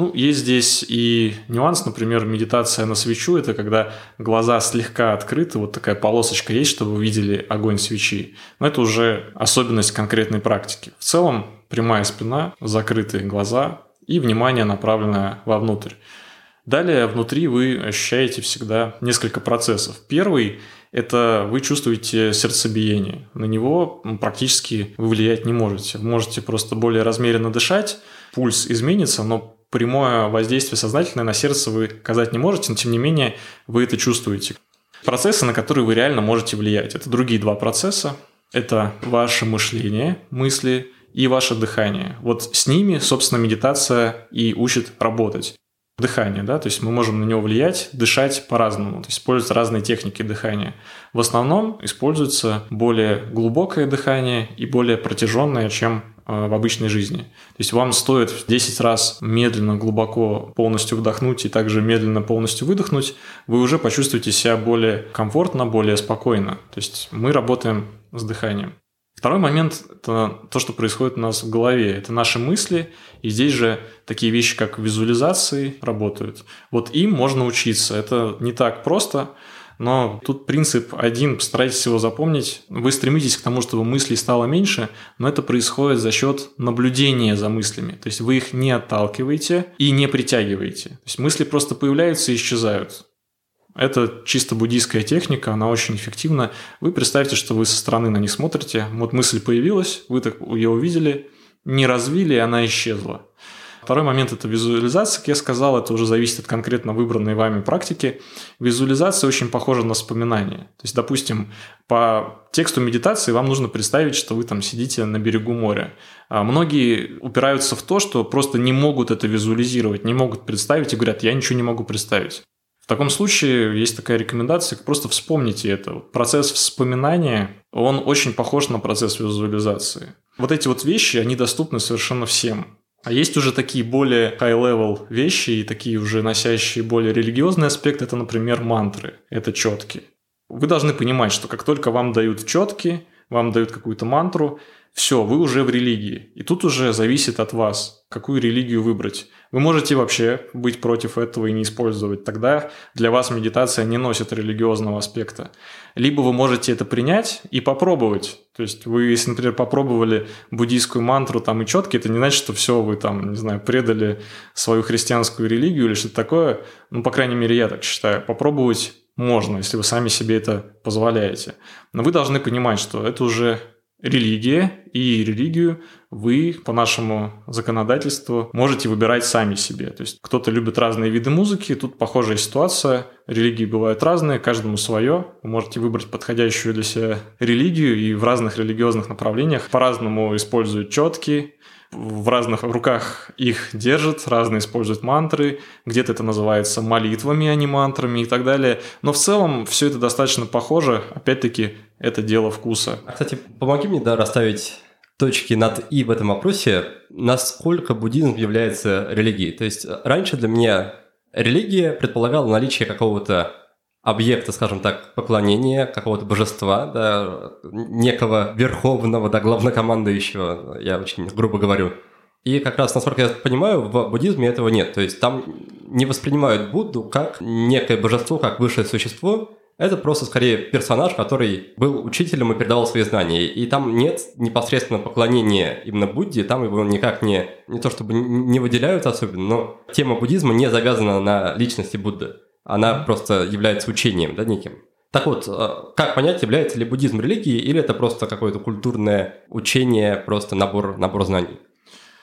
Ну, есть здесь и нюанс, например, медитация на свечу – это когда глаза слегка открыты, вот такая полосочка есть, чтобы вы видели огонь свечи. Но это уже особенность конкретной практики. В целом, прямая спина, закрытые глаза и внимание направленное вовнутрь. Далее внутри вы ощущаете всегда несколько процессов. Первый – это вы чувствуете сердцебиение. На него практически вы влиять не можете. Вы можете просто более размеренно дышать, пульс изменится, но прямое воздействие сознательное на сердце вы оказать не можете, но тем не менее вы это чувствуете. Процессы, на которые вы реально можете влиять, это другие два процесса. Это ваше мышление, мысли и ваше дыхание. Вот с ними, собственно, медитация и учит работать. Дыхание, да, то есть мы можем на него влиять, дышать по-разному, то есть использовать разные техники дыхания. В основном используется более глубокое дыхание и более протяженное, чем в обычной жизни. То есть вам стоит в 10 раз медленно, глубоко полностью вдохнуть и также медленно полностью выдохнуть, вы уже почувствуете себя более комфортно, более спокойно. То есть мы работаем с дыханием. Второй момент – это то, что происходит у нас в голове. Это наши мысли, и здесь же такие вещи, как визуализации, работают. Вот им можно учиться. Это не так просто, но тут принцип один, постарайтесь его запомнить. Вы стремитесь к тому, чтобы мыслей стало меньше, но это происходит за счет наблюдения за мыслями. То есть вы их не отталкиваете и не притягиваете. То есть мысли просто появляются и исчезают. Это чисто буддийская техника, она очень эффективна. Вы представьте, что вы со стороны на них смотрите, вот мысль появилась, вы так ее увидели, не развили, и она исчезла. Второй момент – это визуализация, как я сказал, это уже зависит от конкретно выбранной вами практики. Визуализация очень похожа на вспоминание. То есть, допустим, по тексту медитации вам нужно представить, что вы там сидите на берегу моря. А многие упираются в то, что просто не могут это визуализировать, не могут представить и говорят, я ничего не могу представить. В таком случае есть такая рекомендация, просто вспомните это. Процесс вспоминания, он очень похож на процесс визуализации. Вот эти вот вещи, они доступны совершенно всем. А есть уже такие более high-level вещи и такие уже носящие более религиозный аспект, это, например, мантры, это четки. Вы должны понимать, что как только вам дают четки, вам дают какую-то мантру, все, вы уже в религии. И тут уже зависит от вас, какую религию выбрать. Вы можете вообще быть против этого и не использовать. Тогда для вас медитация не носит религиозного аспекта. Либо вы можете это принять и попробовать. То есть вы, если, например, попробовали буддийскую мантру там и четки, это не значит, что все, вы там, не знаю, предали свою христианскую религию или что-то такое. Ну, по крайней мере, я так считаю. Попробовать можно, если вы сами себе это позволяете. Но вы должны понимать, что это уже религия, и религию вы по нашему законодательству можете выбирать сами себе. То есть кто-то любит разные виды музыки, тут похожая ситуация. Религии бывают разные, каждому свое. Вы можете выбрать подходящую для себя религию, и в разных религиозных направлениях по-разному используют четки, в разных руках их держат, разные используют мантры, где-то это называется молитвами, а не мантрами и так далее. Но в целом все это достаточно похоже. Опять-таки, это дело вкуса. А, кстати, помоги мне да, расставить точки над «и» в этом вопросе. Насколько буддизм является религией? То есть раньше для меня религия предполагала наличие какого-то объекта, скажем так, поклонения какого-то божества, да, некого верховного, да, главнокомандующего, я очень грубо говорю. И как раз, насколько я понимаю, в буддизме этого нет. То есть там не воспринимают Будду как некое божество, как высшее существо. Это просто скорее персонаж, который был учителем и передавал свои знания. И там нет непосредственно поклонения именно Будде, там его никак не, не то чтобы не выделяют особенно, но тема буддизма не завязана на личности Будды она просто является учением, да, неким. Так вот, э, как понять, является ли буддизм религией, или это просто какое-то культурное учение, просто набор, набор знаний?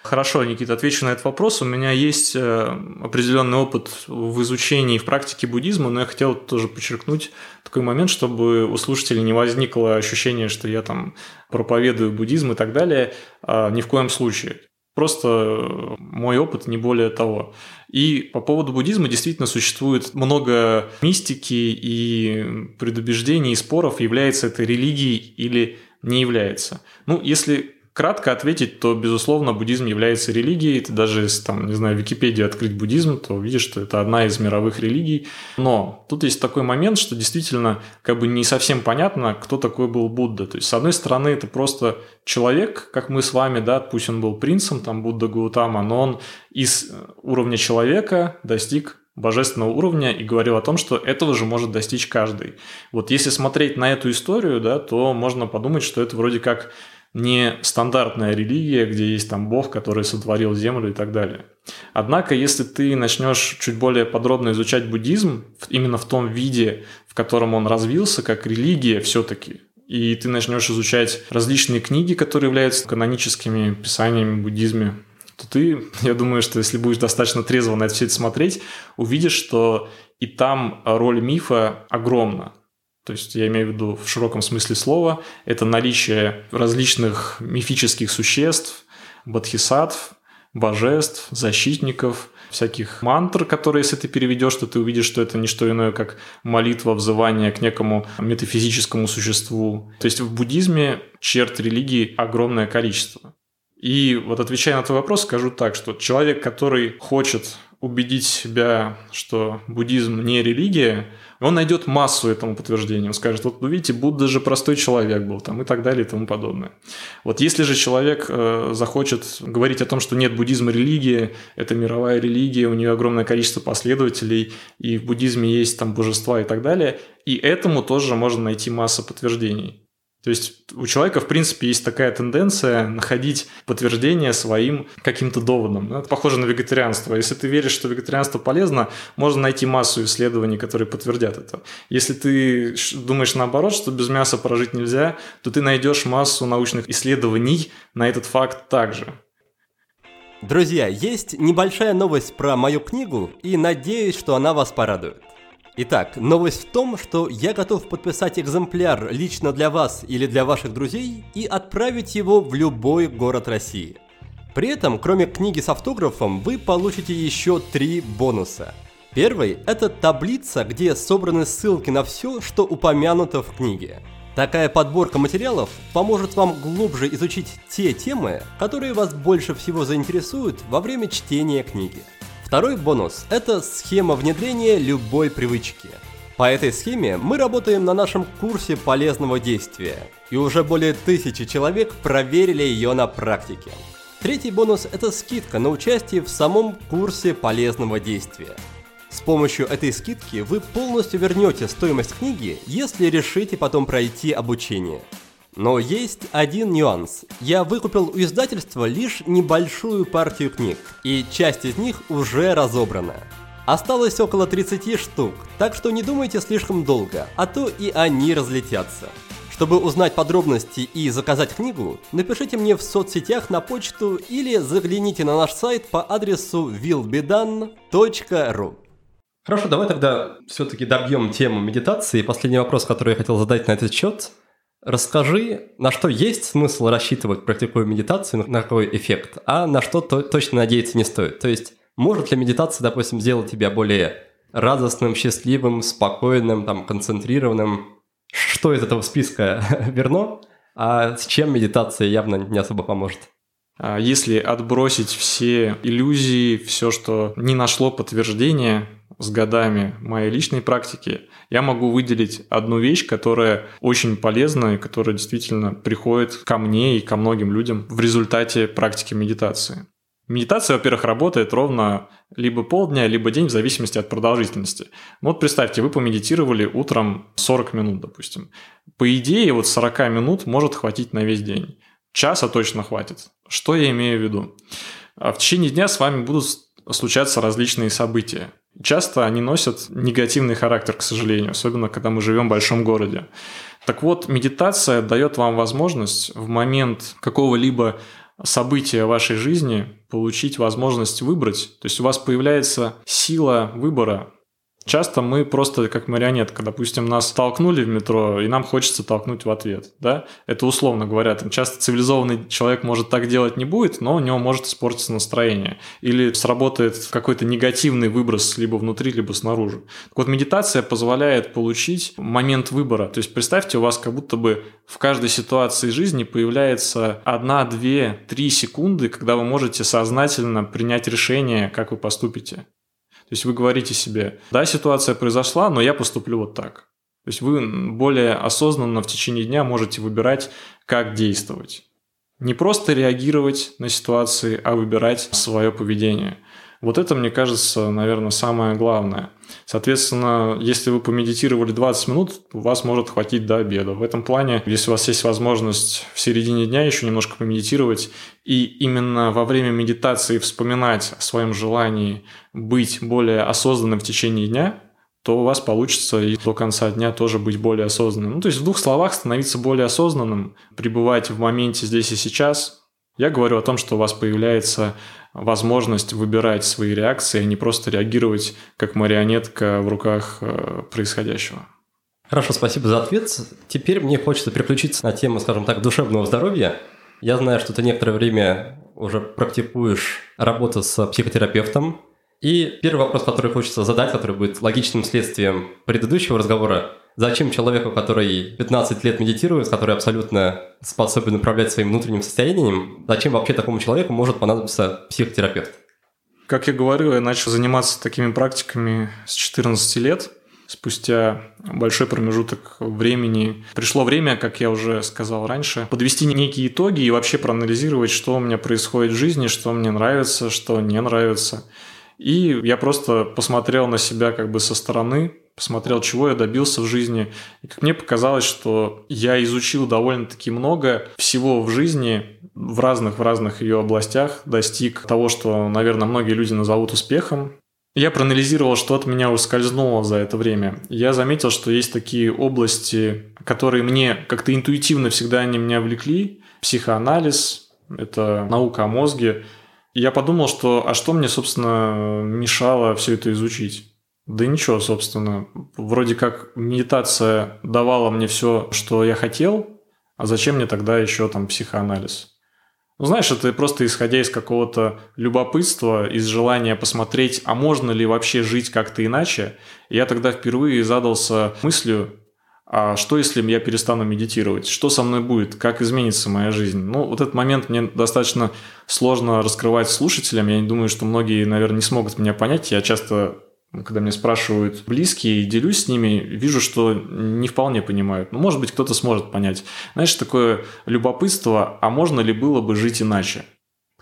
Хорошо, Никита, отвечу на этот вопрос. У меня есть э, определенный опыт в изучении и в практике буддизма, но я хотел тоже подчеркнуть такой момент, чтобы у слушателей не возникло ощущение, что я там проповедую буддизм и так далее. А, ни в коем случае. Просто э, мой опыт, не более того. И по поводу буддизма действительно существует много мистики и предубеждений и споров, является это религией или не является. Ну, если кратко ответить, то, безусловно, буддизм является религией. Ты даже если, там, не знаю, в Википедии открыть буддизм, то увидишь, что это одна из мировых религий. Но тут есть такой момент, что действительно как бы не совсем понятно, кто такой был Будда. То есть, с одной стороны, это просто человек, как мы с вами, да, пусть он был принцем, там, Будда Гаутама, но он из уровня человека достиг божественного уровня и говорил о том, что этого же может достичь каждый. Вот если смотреть на эту историю, да, то можно подумать, что это вроде как не стандартная религия, где есть там Бог, который сотворил землю и так далее. Однако, если ты начнешь чуть более подробно изучать буддизм, именно в том виде, в котором он развился, как религия все-таки, и ты начнешь изучать различные книги, которые являются каноническими писаниями в буддизме, то ты, я думаю, что если будешь достаточно трезво на это все это смотреть, увидишь, что и там роль мифа огромна. То есть я имею в виду в широком смысле слова, это наличие различных мифических существ, бодхисаттв, божеств, защитников, всяких мантр, которые, если ты переведешь, то ты увидишь, что это не что иное, как молитва, взывание к некому метафизическому существу. То есть в буддизме черт религии огромное количество. И вот отвечая на твой вопрос, скажу так, что человек, который хочет убедить себя, что буддизм не религия, он найдет массу этому подтверждения. Он скажет, вот вы видите, Будда же простой человек был, там, и так далее, и тому подобное. Вот если же человек э, захочет говорить о том, что нет, буддизм религия, это мировая религия, у нее огромное количество последователей, и в буддизме есть там божества и так далее, и этому тоже можно найти массу подтверждений. То есть у человека, в принципе, есть такая тенденция находить подтверждение своим каким-то доводом. Это похоже на вегетарианство. Если ты веришь, что вегетарианство полезно, можно найти массу исследований, которые подтвердят это. Если ты думаешь наоборот, что без мяса прожить нельзя, то ты найдешь массу научных исследований на этот факт также. Друзья, есть небольшая новость про мою книгу, и надеюсь, что она вас порадует. Итак, новость в том, что я готов подписать экземпляр лично для вас или для ваших друзей и отправить его в любой город России. При этом, кроме книги с автографом, вы получите еще три бонуса. Первый – это таблица, где собраны ссылки на все, что упомянуто в книге. Такая подборка материалов поможет вам глубже изучить те темы, которые вас больше всего заинтересуют во время чтения книги. Второй бонус – это схема внедрения любой привычки. По этой схеме мы работаем на нашем курсе полезного действия, и уже более тысячи человек проверили ее на практике. Третий бонус – это скидка на участие в самом курсе полезного действия. С помощью этой скидки вы полностью вернете стоимость книги, если решите потом пройти обучение. Но есть один нюанс. Я выкупил у издательства лишь небольшую партию книг, и часть из них уже разобрана. Осталось около 30 штук, так что не думайте слишком долго, а то и они разлетятся. Чтобы узнать подробности и заказать книгу, напишите мне в соцсетях на почту или загляните на наш сайт по адресу willbedan.ru. Хорошо, давай тогда все-таки добьем тему медитации. Последний вопрос, который я хотел задать на этот счет – Расскажи, на что есть смысл рассчитывать, практикуя медитацию, на какой эффект, а на что то, точно надеяться не стоит. То есть, может ли медитация, допустим, сделать тебя более радостным, счастливым, спокойным, там, концентрированным? Что из этого списка верно, а с чем медитация явно не особо поможет? А если отбросить все иллюзии, все, что не нашло подтверждения с годами моей личной практики, я могу выделить одну вещь, которая очень полезна и которая действительно приходит ко мне и ко многим людям в результате практики медитации. Медитация, во-первых, работает ровно либо полдня, либо день, в зависимости от продолжительности. Вот представьте, вы помедитировали утром 40 минут, допустим. По идее, вот 40 минут может хватить на весь день. Часа точно хватит. Что я имею в виду? А в течение дня с вами будут случаться различные события. Часто они носят негативный характер, к сожалению, особенно когда мы живем в большом городе. Так вот, медитация дает вам возможность в момент какого-либо события вашей жизни получить возможность выбрать. То есть у вас появляется сила выбора, Часто мы просто как марионетка. Допустим, нас толкнули в метро, и нам хочется толкнуть в ответ. Да? Это условно говоря. Там часто цивилизованный человек может так делать не будет, но у него может испортиться настроение. Или сработает какой-то негативный выброс либо внутри, либо снаружи. Так вот, медитация позволяет получить момент выбора. То есть представьте, у вас как будто бы в каждой ситуации жизни появляется одна, две, три секунды, когда вы можете сознательно принять решение, как вы поступите. То есть вы говорите себе, да, ситуация произошла, но я поступлю вот так. То есть вы более осознанно в течение дня можете выбирать, как действовать. Не просто реагировать на ситуации, а выбирать свое поведение. Вот это, мне кажется, наверное, самое главное. Соответственно, если вы помедитировали 20 минут, у вас может хватить до обеда. В этом плане, если у вас есть возможность в середине дня еще немножко помедитировать, и именно во время медитации вспоминать о своем желании быть более осознанным в течение дня, то у вас получится и до конца дня тоже быть более осознанным. Ну, то есть в двух словах становиться более осознанным, пребывать в моменте здесь и сейчас. Я говорю о том, что у вас появляется возможность выбирать свои реакции, а не просто реагировать как марионетка в руках э, происходящего. Хорошо, спасибо за ответ. Теперь мне хочется переключиться на тему, скажем так, душевного здоровья. Я знаю, что ты некоторое время уже практикуешь работу с психотерапевтом. И первый вопрос, который хочется задать, который будет логичным следствием предыдущего разговора, Зачем человеку, который 15 лет медитирует, который абсолютно способен управлять своим внутренним состоянием, зачем вообще такому человеку может понадобиться психотерапевт? Как я говорил, я начал заниматься такими практиками с 14 лет. Спустя большой промежуток времени пришло время, как я уже сказал раньше, подвести некие итоги и вообще проанализировать, что у меня происходит в жизни, что мне нравится, что не нравится. И я просто посмотрел на себя как бы со стороны, посмотрел, чего я добился в жизни. И как мне показалось, что я изучил довольно-таки много всего в жизни, в разных, в разных ее областях, достиг того, что, наверное, многие люди назовут успехом. Я проанализировал, что от меня ускользнуло за это время. Я заметил, что есть такие области, которые мне как-то интуитивно всегда они меня влекли. Психоанализ, это наука о мозге. Я подумал, что а что мне, собственно, мешало все это изучить? Да ничего, собственно. Вроде как медитация давала мне все, что я хотел, а зачем мне тогда еще там психоанализ? Ну, знаешь, это просто исходя из какого-то любопытства, из желания посмотреть, а можно ли вообще жить как-то иначе, я тогда впервые задался мыслью, а что если я перестану медитировать? Что со мной будет? Как изменится моя жизнь? Ну, вот этот момент мне достаточно сложно раскрывать слушателям. Я не думаю, что многие, наверное, не смогут меня понять. Я часто когда меня спрашивают близкие и делюсь с ними, вижу, что не вполне понимают. Ну, может быть, кто-то сможет понять. Знаешь, такое любопытство, а можно ли было бы жить иначе?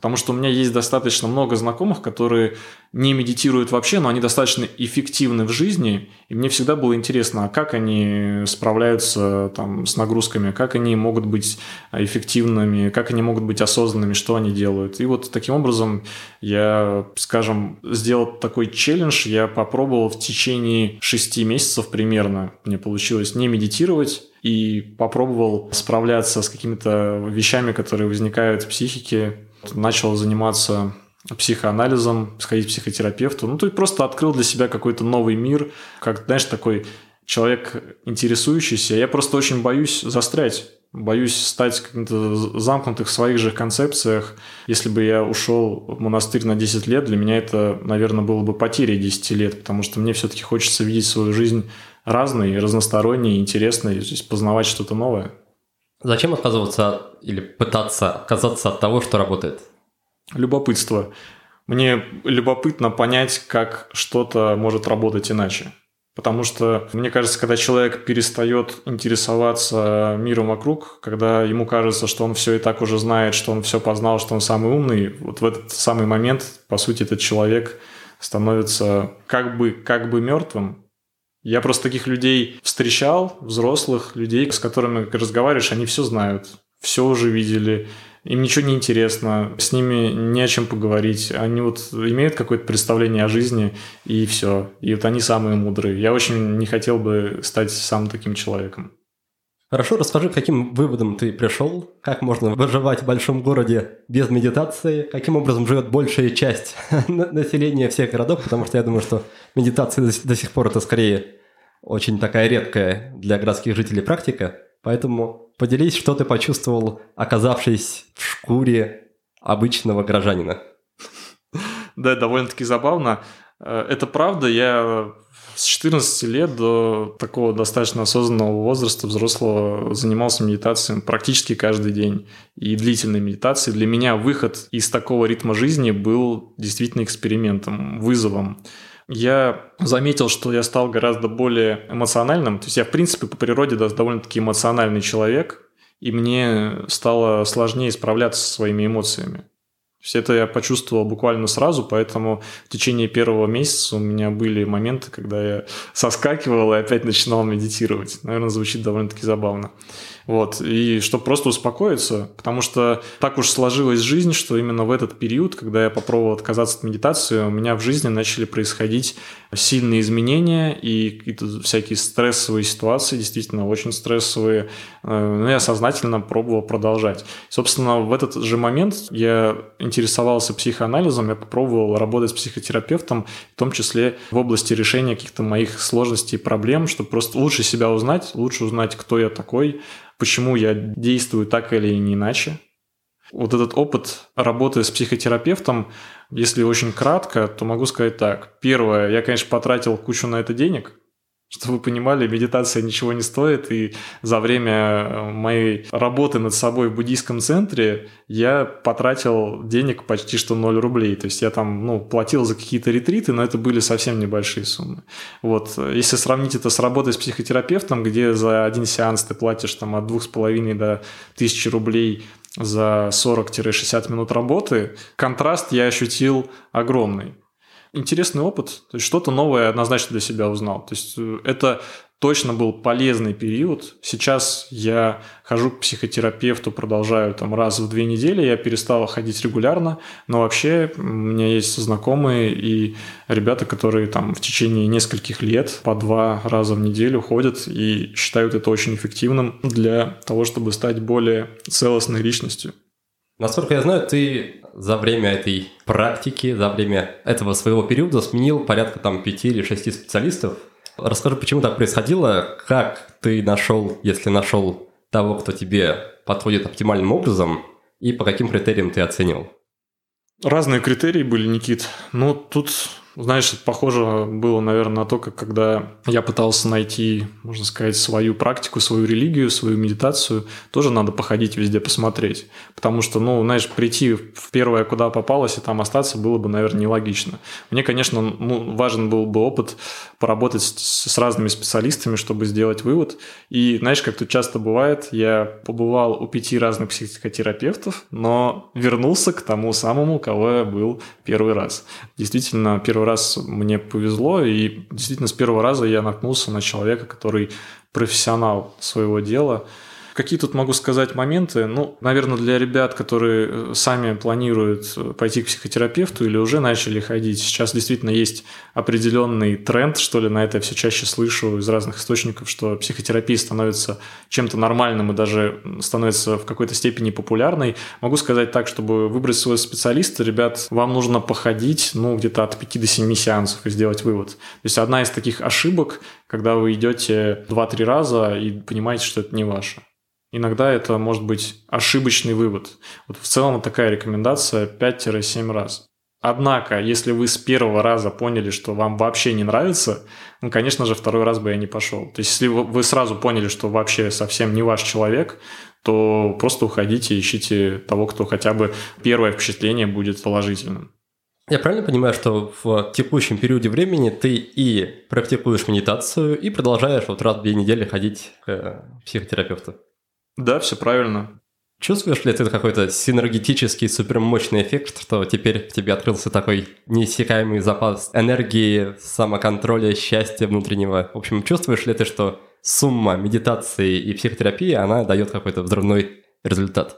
Потому что у меня есть достаточно много знакомых, которые не медитируют вообще, но они достаточно эффективны в жизни. И мне всегда было интересно, а как они справляются там, с нагрузками, как они могут быть эффективными, как они могут быть осознанными, что они делают. И вот таким образом я, скажем, сделал такой челлендж. Я попробовал в течение шести месяцев примерно. Мне получилось не медитировать и попробовал справляться с какими-то вещами, которые возникают в психике, начал заниматься психоанализом, сходить к психотерапевту. Ну, то есть просто открыл для себя какой-то новый мир, как, знаешь, такой человек интересующийся. Я просто очень боюсь застрять. Боюсь стать каким-то замкнутых в своих же концепциях. Если бы я ушел в монастырь на 10 лет, для меня это, наверное, было бы потерей 10 лет, потому что мне все-таки хочется видеть свою жизнь разной, разносторонней, интересной, то есть познавать что-то новое. Зачем отказываться или пытаться отказаться от того, что работает? Любопытство. Мне любопытно понять, как что-то может работать иначе. Потому что, мне кажется, когда человек перестает интересоваться миром вокруг, когда ему кажется, что он все и так уже знает, что он все познал, что он самый умный, вот в этот самый момент, по сути, этот человек становится как бы, как бы мертвым, я просто таких людей встречал, взрослых людей, с которыми разговариваешь, они все знают, все уже видели, им ничего не интересно, с ними не о чем поговорить. Они вот имеют какое-то представление о жизни, и все. И вот они самые мудрые. Я очень не хотел бы стать сам таким человеком. Хорошо, расскажи, каким выводом ты пришел, как можно выживать в большом городе без медитации, каким образом живет большая часть населения всех городов, потому что я думаю, что медитация до сих пор это скорее очень такая редкая для городских жителей практика, поэтому поделись, что ты почувствовал, оказавшись в шкуре обычного горожанина. Да, довольно-таки забавно. Э, это правда, я с 14 лет до такого достаточно осознанного возраста взрослого занимался медитацией практически каждый день. И длительной медитацией. Для меня выход из такого ритма жизни был действительно экспериментом, вызовом. Я заметил, что я стал гораздо более эмоциональным. То есть я, в принципе, по природе довольно-таки эмоциональный человек, и мне стало сложнее справляться со своими эмоциями. Все это я почувствовал буквально сразу, поэтому в течение первого месяца у меня были моменты, когда я соскакивал и опять начинал медитировать. Наверное, звучит довольно-таки забавно. Вот, и чтобы просто успокоиться, потому что так уж сложилась жизнь, что именно в этот период, когда я попробовал отказаться от медитации, у меня в жизни начали происходить сильные изменения и какие-то всякие стрессовые ситуации, действительно очень стрессовые, э, но я сознательно пробовал продолжать. Собственно, в этот же момент я интересовался психоанализом, я попробовал работать с психотерапевтом, в том числе в области решения каких-то моих сложностей и проблем, чтобы просто лучше себя узнать, лучше узнать, кто я такой, почему я действую так или иначе. Вот этот опыт работы с психотерапевтом, если очень кратко, то могу сказать так. Первое, я, конечно, потратил кучу на это денег – чтобы вы понимали, медитация ничего не стоит, и за время э, моей работы над собой в буддийском центре я потратил денег почти что 0 рублей. То есть я там ну, платил за какие-то ретриты, но это были совсем небольшие суммы. Вот. Если сравнить это с работой с психотерапевтом, где за один сеанс ты платишь там, от 2,5 до 1000 рублей за 40-60 минут работы, контраст я ощутил огромный интересный опыт, то есть что-то новое однозначно для себя узнал. То есть э, это точно был полезный период. Сейчас я хожу к психотерапевту, продолжаю там раз в две недели, я перестал ходить регулярно, но вообще у меня есть знакомые и ребята, которые там в течение нескольких лет по два раза в неделю ходят и считают это очень эффективным для того, чтобы стать более целостной личностью. Насколько я знаю, ты за время этой практики, за время этого своего периода сменил порядка там пяти или шести специалистов. Расскажи, почему так происходило, как ты нашел, если нашел того, кто тебе подходит оптимальным образом, и по каким критериям ты оценил? Разные критерии были, Никит. Но тут знаешь, это похоже было, наверное, на то, как когда я пытался найти, можно сказать, свою практику, свою религию, свою медитацию, тоже надо походить везде посмотреть. Потому что, ну, знаешь, прийти в первое, куда попалось, и там остаться было бы, наверное, нелогично. Мне, конечно, ну, важен был бы опыт поработать с, с разными специалистами, чтобы сделать вывод. И, знаешь, как тут часто бывает, я побывал у пяти разных психотерапевтов, но вернулся к тому самому, кого я был первый раз. Действительно, первый раз мне повезло, и действительно с первого раза я наткнулся на человека, который профессионал своего дела – Какие тут могу сказать моменты? Ну, наверное, для ребят, которые э, сами планируют э, пойти к психотерапевту или уже начали ходить, сейчас действительно есть определенный тренд, что ли, на это я все чаще слышу из разных источников, что психотерапия становится чем-то нормальным и даже становится в какой-то степени популярной. Могу сказать так, чтобы выбрать своего специалиста, ребят, вам нужно походить, ну, где-то от 5 до 7 сеансов и сделать вывод. То есть одна из таких ошибок, когда вы идете 2-3 раза и понимаете, что это не ваше. Иногда это может быть ошибочный вывод. Вот в целом такая рекомендация 5-7 раз. Однако, если вы с первого раза поняли, что вам вообще не нравится, ну, конечно же, второй раз бы я не пошел. То есть, если вы сразу поняли, что вообще совсем не ваш человек, то просто уходите, ищите того, кто хотя бы первое впечатление будет положительным. Я правильно понимаю, что в текущем периоде времени ты и практикуешь медитацию, и продолжаешь вот раз в две недели ходить к психотерапевту? Да, все правильно. Чувствуешь ли ты какой-то синергетический супермощный эффект, что теперь в тебе открылся такой неиссякаемый запас энергии, самоконтроля, счастья внутреннего? В общем, чувствуешь ли ты, что сумма медитации и психотерапии, она дает какой-то взрывной результат?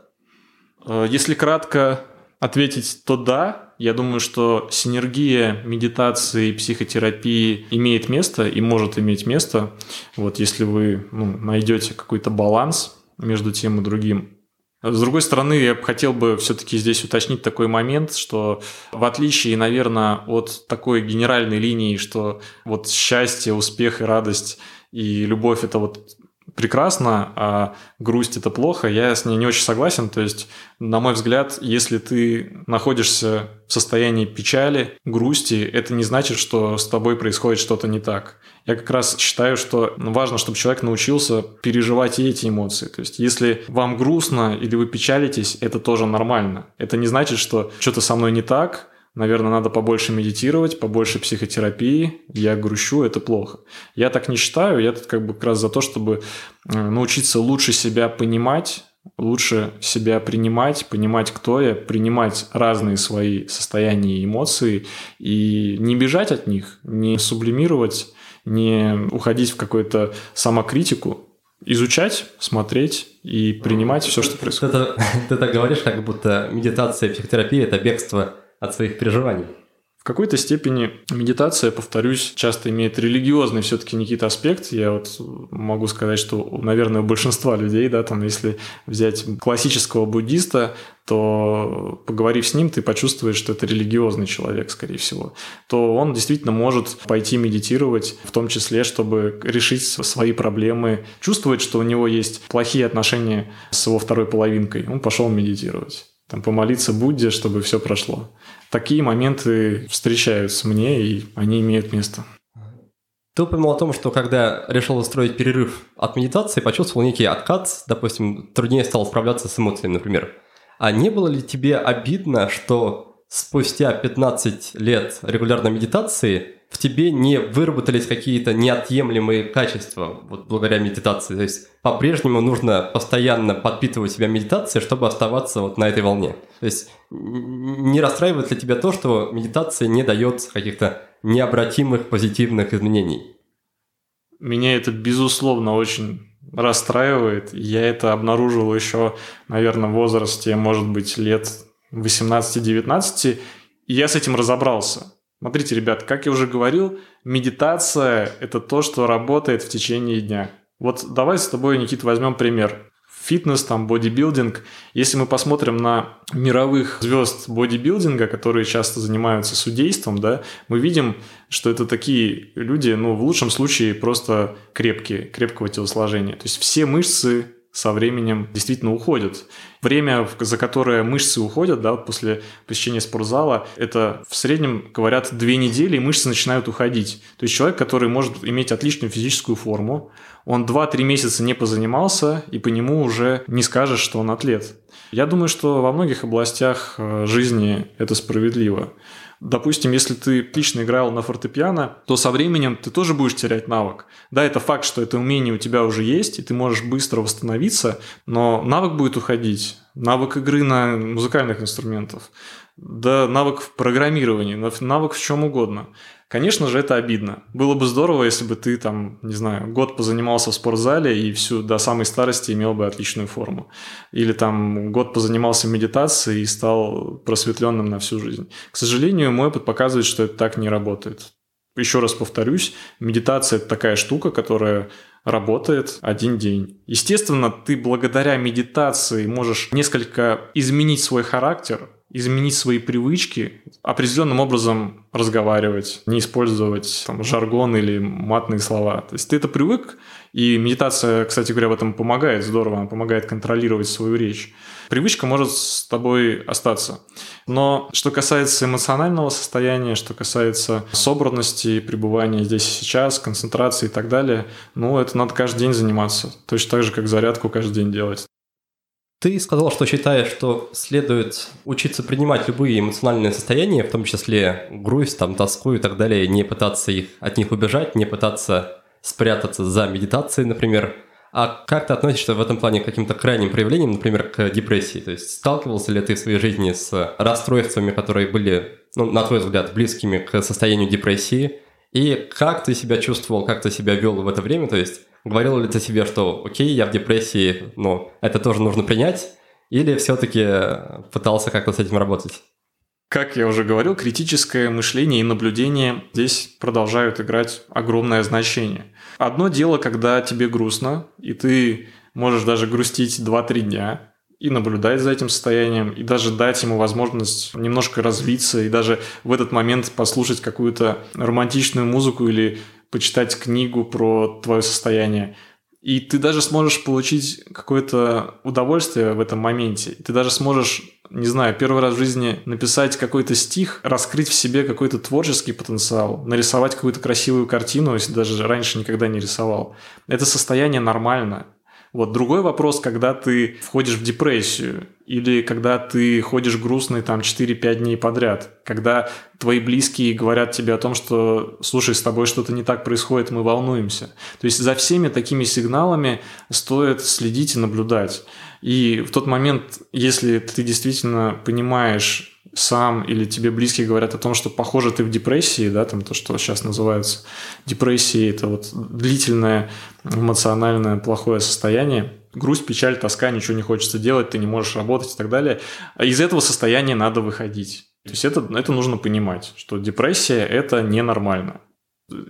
Э, если кратко, ответить, то да. Я думаю, что синергия медитации и психотерапии имеет место и может иметь место. Вот если вы ну, найдете какой-то баланс между тем и другим. С другой стороны, я хотел бы все-таки здесь уточнить такой момент, что в отличие, наверное, от такой генеральной линии, что вот счастье, успех и радость и любовь это вот прекрасно, а грусть это плохо, я с ней не очень согласен. То есть, на мой взгляд, если ты находишься в состоянии печали, грусти, это не значит, что с тобой происходит что-то не так. Я как раз считаю, что важно, чтобы человек научился переживать и эти эмоции. То есть, если вам грустно или вы печалитесь, это тоже нормально. Это не значит, что что-то со мной не так, наверное, надо побольше медитировать, побольше психотерапии, я грущу, это плохо. Я так не считаю, я тут как бы как раз за то, чтобы э, научиться лучше себя понимать, лучше себя принимать, понимать, кто я, принимать разные свои состояния и эмоции и не бежать от них, не сублимировать не уходить в какую-то самокритику, изучать, смотреть и принимать все, что происходит. Ты, ты, ты так говоришь, как будто медитация, психотерапия – это бегство от своих переживаний. В какой-то степени медитация, повторюсь, часто имеет религиозный все-таки некий-то аспект. Я вот могу сказать, что, наверное, у большинства людей, да, там, если взять классического буддиста, то поговорив с ним, ты почувствуешь, что это религиозный человек, скорее всего, то он действительно может пойти медитировать, в том числе, чтобы решить свои проблемы, чувствовать, что у него есть плохие отношения с его второй половинкой. Он пошел медитировать, там, помолиться Будде, чтобы все прошло. Такие моменты встречаются мне, и они имеют место. Ты упомянул о том, что когда решил устроить перерыв от медитации, почувствовал некий откат, допустим, труднее стало справляться с эмоциями, например. А не было ли тебе обидно, что спустя 15 лет регулярной медитации в тебе не выработались какие-то неотъемлемые качества вот благодаря медитации? То есть по-прежнему нужно постоянно подпитывать себя медитацией, чтобы оставаться вот на этой волне. То есть не расстраивает ли тебя то, что медитация не дает каких-то необратимых позитивных изменений? Меня это, безусловно, очень расстраивает. Я это обнаружил еще, наверное, в возрасте, может быть, лет 18-19, и я с этим разобрался. Смотрите, ребят, как я уже говорил, медитация – это то, что работает в течение дня. Вот давай с тобой, Никит, возьмем пример фитнес, там, бодибилдинг. Если мы посмотрим на мировых звезд бодибилдинга, которые часто занимаются судейством, да, мы видим, что это такие люди, ну, в лучшем случае просто крепкие, крепкого телосложения. То есть все мышцы со временем действительно уходят. Время, за которое мышцы уходят, да, после посещения спортзала, это в среднем, говорят, две недели, и мышцы начинают уходить. То есть человек, который может иметь отличную физическую форму, он 2-3 месяца не позанимался, и по нему уже не скажешь, что он атлет. Я думаю, что во многих областях э, жизни это справедливо. Допустим, если ты отлично играл на фортепиано, то со временем ты тоже будешь терять навык. Да, это факт, что это умение у тебя уже есть, и ты можешь быстро восстановиться, но навык будет уходить. Навык игры на музыкальных инструментах, да навык в программировании, навык в чем угодно. Конечно же, это обидно. Было бы здорово, если бы ты там, не знаю, год позанимался в спортзале и всю до самой старости имел бы отличную форму. Или там год позанимался медитацией и стал просветленным на всю жизнь. К сожалению, мой опыт показывает, что это так не работает. Еще раз повторюсь, медитация – это такая штука, которая работает один день. Естественно, ты благодаря медитации можешь несколько изменить свой характер, изменить свои привычки, определенным образом разговаривать, не использовать там, жаргон или матные слова. То есть ты это привык, и медитация, кстати говоря, в этом помогает здорово, она помогает контролировать свою речь. Привычка может с тобой остаться. Но что касается эмоционального состояния, что касается собранности, пребывания здесь и сейчас, концентрации и так далее, ну, это надо каждый день заниматься. Точно так же, как зарядку каждый день делать. Ты сказал, что считаешь, что следует учиться принимать любые эмоциональные состояния, в том числе грусть, там, тоску и так далее, не пытаться их, от них убежать, не пытаться спрятаться за медитацией, например. А как ты относишься в этом плане к каким-то крайним проявлениям, например, к депрессии? То есть сталкивался ли ты в своей жизни с расстройствами, которые были, ну, на твой взгляд, близкими к состоянию депрессии? И как ты себя чувствовал, как ты себя вел в это время? То есть Говорил ли ты себе, что окей, я в депрессии, но это тоже нужно принять? Или все-таки пытался как-то с этим работать? Как я уже говорил, критическое мышление и наблюдение здесь продолжают играть огромное значение. Одно дело, когда тебе грустно, и ты можешь даже грустить 2-3 дня, и наблюдать за этим состоянием, и даже дать ему возможность немножко развиться, и даже в этот момент послушать какую-то романтичную музыку или почитать книгу про твое состояние. И ты даже сможешь получить какое-то удовольствие в этом моменте. Ты даже сможешь, не знаю, первый раз в жизни написать какой-то стих, раскрыть в себе какой-то творческий потенциал, нарисовать какую-то красивую картину, если даже раньше никогда не рисовал. Это состояние нормально. Вот другой вопрос, когда ты входишь в депрессию или когда ты ходишь грустный там 4-5 дней подряд, когда твои близкие говорят тебе о том, что слушай, с тобой что-то не так происходит, мы волнуемся. То есть за всеми такими сигналами стоит следить и наблюдать. И в тот момент, если ты действительно понимаешь сам или тебе близкие говорят о том, что похоже ты в депрессии, да, там то, что сейчас называется депрессией, это вот длительное эмоциональное плохое состояние, грусть, печаль, тоска, ничего не хочется делать, ты не можешь работать и так далее. А из этого состояния надо выходить. То есть это, это нужно понимать, что депрессия – это ненормально.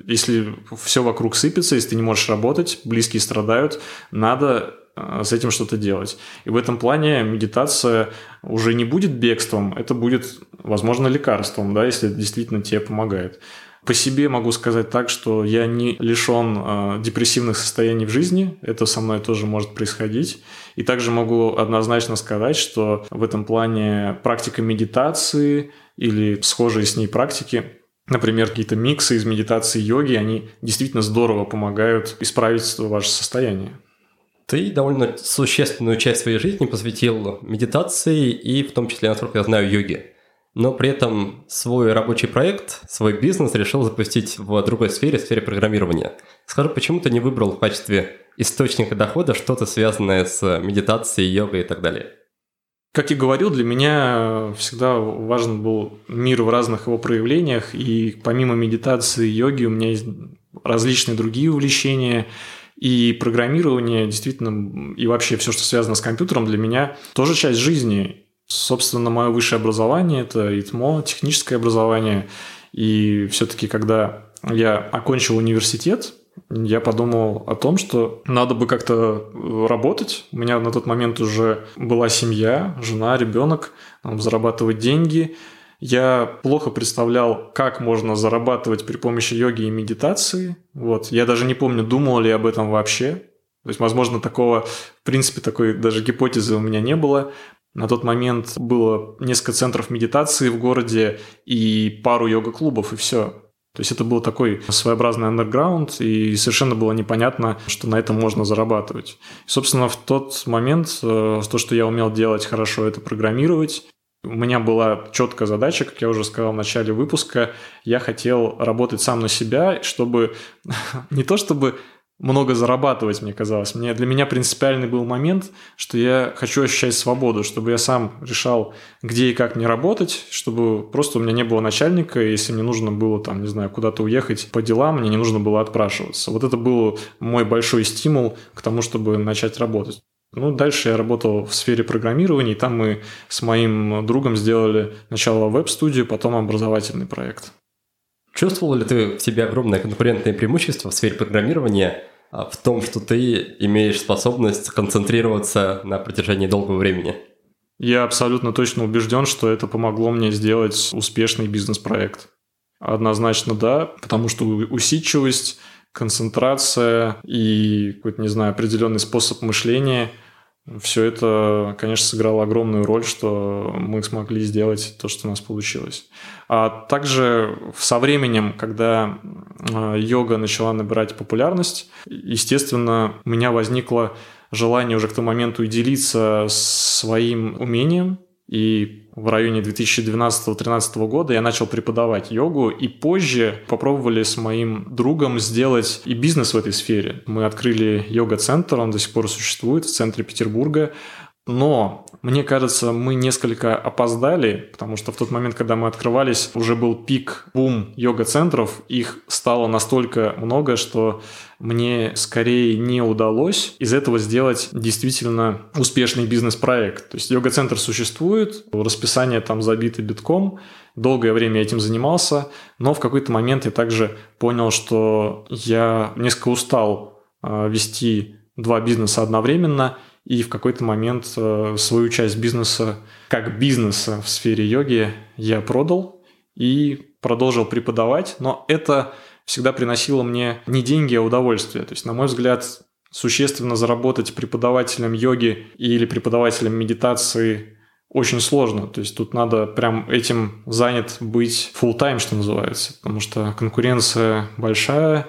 Если все вокруг сыпется, если ты не можешь работать, близкие страдают, надо с этим что-то делать. И в этом плане медитация уже не будет бегством, это будет, возможно, лекарством, да, если действительно тебе помогает. По себе могу сказать так, что я не лишен э, депрессивных состояний в жизни. Это со мной тоже может происходить. И также могу однозначно сказать, что в этом плане практика медитации или схожие с ней практики Например, какие-то миксы из медитации йоги, они действительно здорово помогают исправить ваше состояние. Ты довольно существенную часть своей жизни посвятил медитации и в том числе, насколько я знаю, йоге но при этом свой рабочий проект, свой бизнес решил запустить в другой сфере, в сфере программирования. Скажи, почему ты не выбрал в качестве источника дохода что-то связанное с медитацией, йогой и так далее? Как я говорил, для меня всегда важен был мир в разных его проявлениях, и помимо медитации и йоги у меня есть различные другие увлечения, и программирование действительно, и вообще все, что связано с компьютером, для меня тоже часть жизни. Собственно, мое высшее образование – это ИТМО, техническое образование. И все-таки, когда я окончил университет, я подумал о том, что надо бы как-то работать. У меня на тот момент уже была семья, жена, ребенок, зарабатывать деньги. Я плохо представлял, как можно зарабатывать при помощи йоги и медитации. Вот. Я даже не помню, думал ли об этом вообще. То есть, возможно, такого, в принципе, такой даже гипотезы у меня не было. На тот момент было несколько центров медитации в городе и пару йога-клубов, и все. То есть это был такой своеобразный андерграунд, и совершенно было непонятно, что на этом можно зарабатывать. И, собственно, в тот момент э, то, что я умел делать хорошо, это программировать. У меня была четкая задача, как я уже сказал в начале выпуска, я хотел работать сам на себя, чтобы не то чтобы много зарабатывать, мне казалось. Мне, для меня принципиальный был момент, что я хочу ощущать свободу, чтобы я сам решал, где и как мне работать, чтобы просто у меня не было начальника, и если мне нужно было, там, не знаю, куда-то уехать по делам, мне не нужно было отпрашиваться. Вот это был мой большой стимул к тому, чтобы начать работать. Ну, дальше я работал в сфере программирования, и там мы с моим другом сделали сначала веб-студию, потом образовательный проект. Чувствовал ли ты в себе огромное конкурентное преимущество в сфере программирования а, в том, что ты имеешь способность концентрироваться на протяжении долгого времени? Я абсолютно точно убежден, что это помогло мне сделать успешный бизнес-проект. Однозначно да, потому что усидчивость, концентрация и какой-то, не знаю, определенный способ мышления – все это, конечно, сыграло огромную роль, что мы смогли сделать то, что у нас получилось. А также со временем, когда а, йога начала набирать популярность, естественно, у меня возникло желание уже к тому моменту делиться своим умением, и в районе 2012-2013 года я начал преподавать йогу, и позже попробовали с моим другом сделать и бизнес в этой сфере. Мы открыли йога-центр, он до сих пор существует в центре Петербурга. Но мне кажется, мы несколько опоздали, потому что в тот момент, когда мы открывались, уже был пик, бум йога-центров. Их стало настолько много, что мне скорее не удалось из этого сделать действительно успешный бизнес-проект. То есть йога-центр существует, расписание там забито битком, долгое время этим занимался, но в какой-то момент я также понял, что я несколько устал а, вести два бизнеса одновременно, и в какой-то момент э, свою часть бизнеса, как бизнеса в сфере йоги, я продал и продолжил преподавать, но это всегда приносило мне не деньги, а удовольствие. То есть, на мой взгляд, существенно заработать преподавателем йоги или преподавателем медитации очень сложно. То есть тут надо прям этим занят быть full time, что называется, потому что конкуренция большая,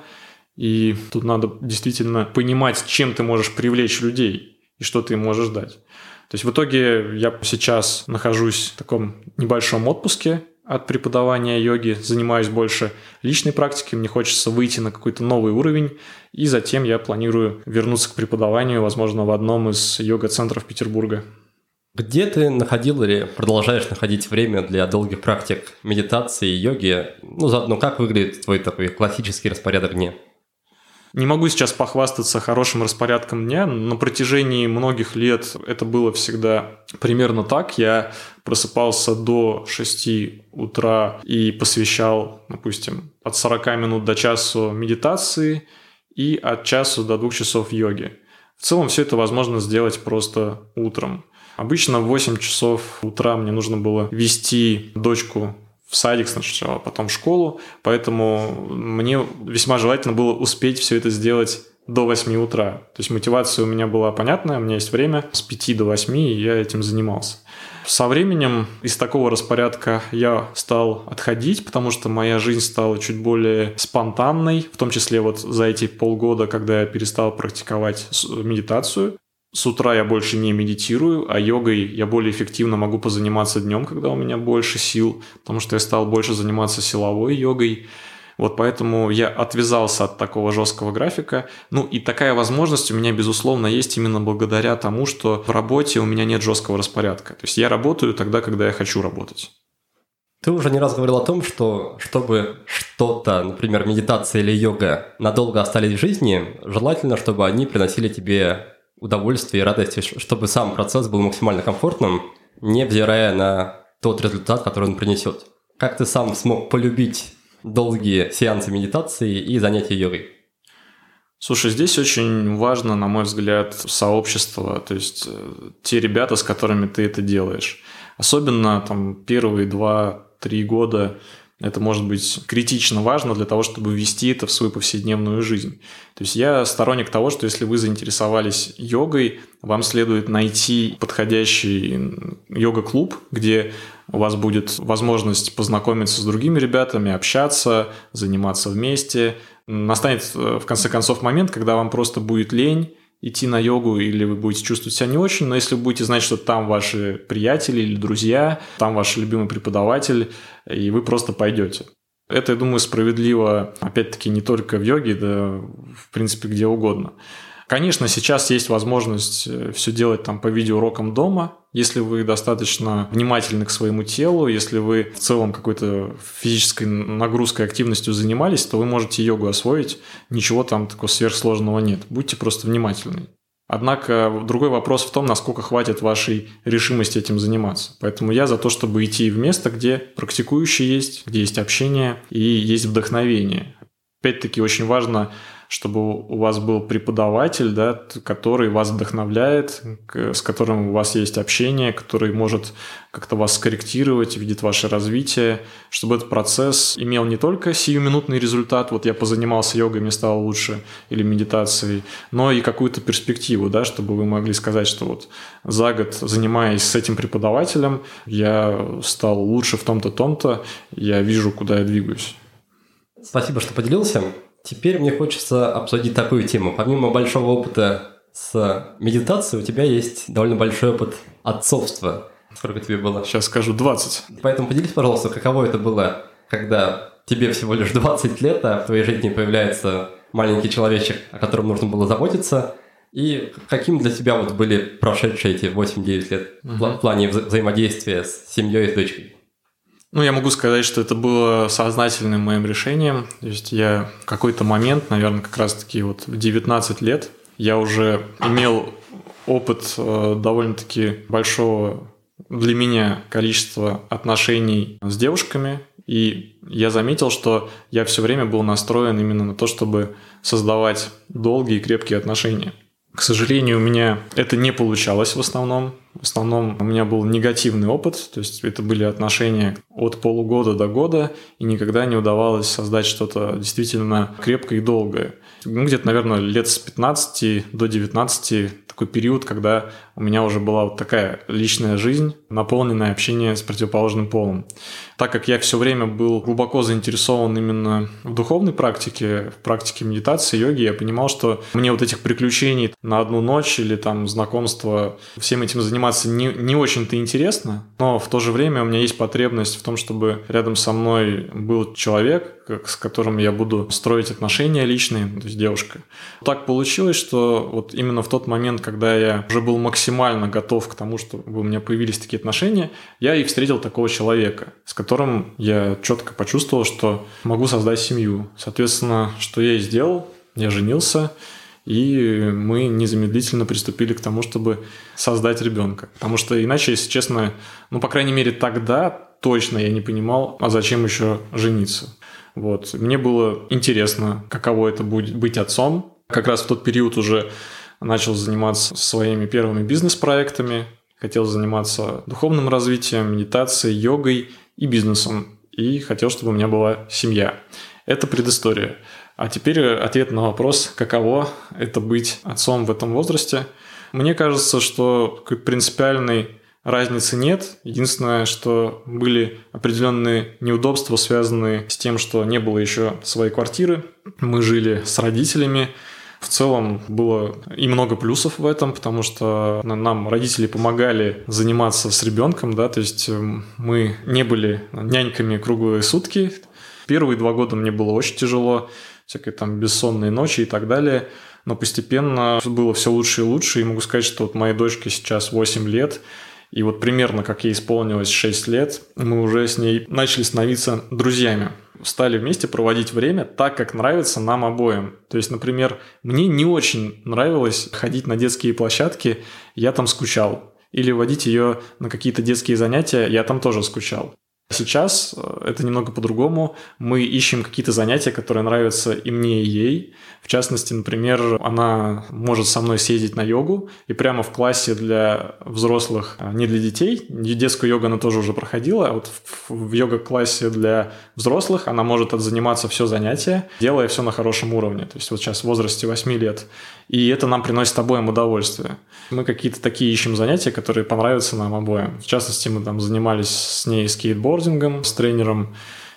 и тут надо действительно понимать, чем ты можешь привлечь людей и что ты им можешь дать. То есть в итоге я сейчас нахожусь в таком небольшом отпуске от преподавания йоги, занимаюсь больше личной практикой, мне хочется выйти на какой-то новый уровень, и затем я планирую вернуться к преподаванию, возможно, в одном из йога-центров Петербурга. Где ты находил или продолжаешь находить время для долгих практик медитации и йоги? Ну, заодно, как выглядит твой такой классический распорядок дня? Не могу сейчас похвастаться хорошим распорядком дня. На протяжении многих лет это было всегда примерно так. Я просыпался до 6 утра и посвящал, допустим, от 40 минут до часу медитации и от часу до двух часов йоги. В целом все это возможно сделать просто утром. Обычно в 8 часов утра мне нужно было вести дочку в садик сначала, потом в школу, поэтому мне весьма желательно было успеть все это сделать до 8 утра. То есть мотивация у меня была понятная, у меня есть время с 5 до 8, и я этим занимался. Со временем из такого распорядка я стал отходить, потому что моя жизнь стала чуть более спонтанной, в том числе вот за эти полгода, когда я перестал практиковать медитацию. С утра я больше не медитирую, а йогой я более эффективно могу позаниматься днем, когда у меня больше сил, потому что я стал больше заниматься силовой йогой. Вот поэтому я отвязался от такого жесткого графика. Ну и такая возможность у меня, безусловно, есть именно благодаря тому, что в работе у меня нет жесткого распорядка. То есть я работаю тогда, когда я хочу работать. Ты уже не раз говорил о том, что чтобы что-то, например, медитация или йога, надолго остались в жизни, желательно, чтобы они приносили тебе удовольствия и радости, чтобы сам процесс был максимально комфортным, невзирая на тот результат, который он принесет. Как ты сам смог полюбить долгие сеансы медитации и занятия йогой? Слушай, здесь очень важно, на мой взгляд, сообщество, то есть э, те ребята, с которыми ты это делаешь. Особенно там первые два-три года это может быть критично важно для того, чтобы ввести это в свою повседневную жизнь. То есть я сторонник того, что если вы заинтересовались йогой, вам следует найти подходящий йога-клуб, где у вас будет возможность познакомиться с другими ребятами, общаться, заниматься вместе. Настанет в конце концов момент, когда вам просто будет лень, идти на йогу, или вы будете чувствовать себя не очень, но если вы будете знать, что там ваши приятели или друзья, там ваш любимый преподаватель, и вы просто пойдете. Это, я думаю, справедливо, опять-таки, не только в йоге, да, в принципе, где угодно. Конечно, сейчас есть возможность э, все делать там по видеоурокам дома, если вы достаточно внимательны к своему телу, если вы в целом какой-то физической нагрузкой, активностью занимались, то вы можете йогу освоить. Ничего там такого сверхсложного нет. Будьте просто внимательны. Однако другой вопрос в том, насколько хватит вашей решимости этим заниматься. Поэтому я за то, чтобы идти в место, где практикующие есть, где есть общение и есть вдохновение. Опять-таки очень важно чтобы у вас был преподаватель, да, который вас вдохновляет, с которым у вас есть общение, который может как-то вас скорректировать, видит ваше развитие, чтобы этот процесс имел не только сиюминутный результат, вот я позанимался йогой, мне стало лучше, или медитацией, но и какую-то перспективу, да, чтобы вы могли сказать, что вот за год, занимаясь с этим преподавателем, я стал лучше в том-то, том-то, я вижу, куда я двигаюсь. Спасибо, что поделился. Теперь мне хочется обсудить такую тему. Помимо большого опыта с медитацией, у тебя есть довольно большой опыт отцовства. Сколько тебе было? Сейчас скажу 20. Поэтому поделись, пожалуйста, каково это было, когда тебе всего лишь 20 лет, а в твоей жизни появляется маленький человечек, о котором нужно было заботиться. И каким для тебя вот были прошедшие эти 8-9 лет угу. в плане вза- взаимодействия с семьей и с дочкой? Ну, я могу сказать, что это было сознательным моим решением. То есть я в какой-то момент, наверное, как раз-таки вот в 19 лет, я уже имел опыт э, довольно-таки большого для меня количества отношений с девушками, и я заметил, что я все время был настроен именно на то, чтобы создавать долгие и крепкие отношения. К сожалению, у меня это не получалось в основном. В основном у меня был негативный опыт, то есть это были отношения от полугода до года, и никогда не удавалось создать что-то действительно крепкое и долгое. Ну, где-то, наверное, лет с 15 до 19 такой период, когда у меня уже была вот такая личная жизнь, наполненная общением с противоположным полом. Так как я все время был глубоко заинтересован именно в духовной практике, в практике медитации, йоги, я понимал, что мне вот этих приключений на одну ночь или там знакомства, всем этим заниматься не, не очень-то интересно, но в то же время у меня есть потребность в том, чтобы рядом со мной был человек, с которым я буду строить отношения личные, то есть девушка. Так получилось, что вот именно в тот момент, когда я уже был максимально готов к тому, чтобы у меня появились такие отношения, я и встретил такого человека, с которым я четко почувствовал, что могу создать семью. Соответственно, что я и сделал, я женился, и мы незамедлительно приступили к тому, чтобы создать ребенка. Потому что иначе, если честно, ну, по крайней мере, тогда точно я не понимал, а зачем еще жениться. Вот. Мне было интересно, каково это будет быть отцом. Как раз в тот период уже начал заниматься своими первыми бизнес-проектами, хотел заниматься духовным развитием, медитацией, йогой и бизнесом. И хотел, чтобы у меня была семья. Это предыстория. А теперь ответ на вопрос, каково это быть отцом в этом возрасте. Мне кажется, что принципиальной разницы нет. Единственное, что были определенные неудобства, связанные с тем, что не было еще своей квартиры. Мы жили с родителями, в целом было и много плюсов в этом, потому что нам родители помогали заниматься с ребенком, да, то есть эм, мы не были няньками круглые сутки. Первые два года мне было очень тяжело, всякие там бессонные ночи и так далее. Но постепенно было все лучше и лучше. И могу сказать, что вот моей дочке сейчас 8 лет, и вот примерно как ей исполнилось 6 лет, мы уже с ней начали становиться друзьями стали вместе проводить время так, как нравится нам обоим. То есть, например, мне не очень нравилось ходить на детские площадки, я там скучал. Или водить ее на какие-то детские занятия, я там тоже скучал. Сейчас э, это немного по-другому. Мы ищем какие-то занятия, которые нравятся и мне, и ей. В частности, например, она может со мной съездить на йогу, и прямо в классе для взрослых, а не для детей, детскую йогу она тоже уже проходила, а вот в йога-классе для взрослых она может отзаниматься все занятие, делая все на хорошем уровне. То есть вот сейчас в возрасте 8 лет. И это нам приносит обоим удовольствие. Мы какие-то такие ищем занятия, которые понравятся нам обоим. В частности, мы там занимались с ней скейтбордингом, с тренером,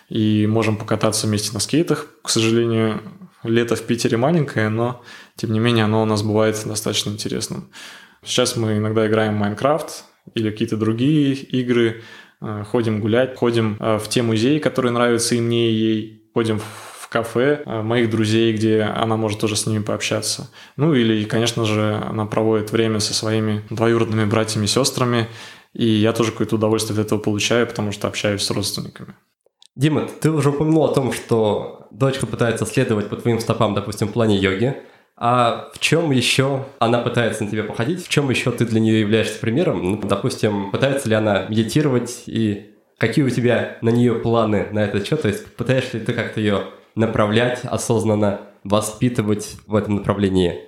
и можем покататься вместе на скейтах. К сожалению, лето в Питере маленькое, но тем не менее оно у нас бывает достаточно интересным. Сейчас мы иногда играем в Майнкрафт или какие-то другие игры, э, ходим гулять, ходим э, в те музеи, которые нравятся и мне, и ей, ходим в кафе э, моих друзей, где она может тоже с ними пообщаться. Ну или, конечно же, она проводит время со своими двоюродными братьями и сестрами, и я тоже какое-то удовольствие от этого получаю, потому что общаюсь с родственниками. Дима, ты уже упомянул о том, что дочка пытается следовать по твоим стопам, допустим, в плане йоги. А в чем еще она пытается на тебя походить? В чем еще ты для нее являешься примером? Ну, допустим, пытается ли она медитировать и какие у тебя на нее планы на этот счет? То есть пытаешься ли ты как-то ее направлять осознанно, воспитывать в этом направлении?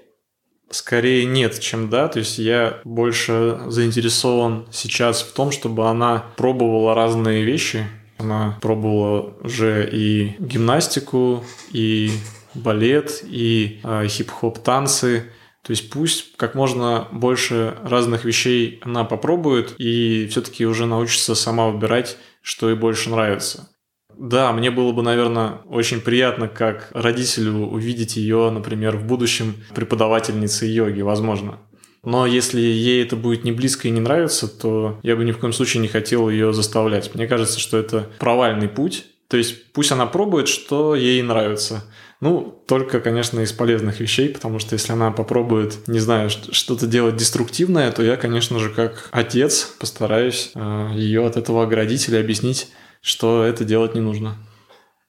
Скорее нет, чем да. То есть я больше заинтересован сейчас в том, чтобы она пробовала разные вещи. Она пробовала уже и гимнастику, и балет, и э, хип-хоп танцы. То есть пусть как можно больше разных вещей она попробует и все-таки уже научится сама выбирать, что ей больше нравится. Да, мне было бы, наверное, очень приятно как родителю увидеть ее, например, в будущем преподавательницей йоги, возможно. Но если ей это будет не близко и не нравится, то я бы ни в коем случае не хотел ее заставлять. Мне кажется, что это провальный путь. То есть пусть она пробует, что ей нравится. Ну, только, конечно, из полезных вещей, потому что если она попробует, не знаю, что-то делать деструктивное, то я, конечно же, как отец постараюсь э, ее от этого оградить или объяснить, что это делать не нужно.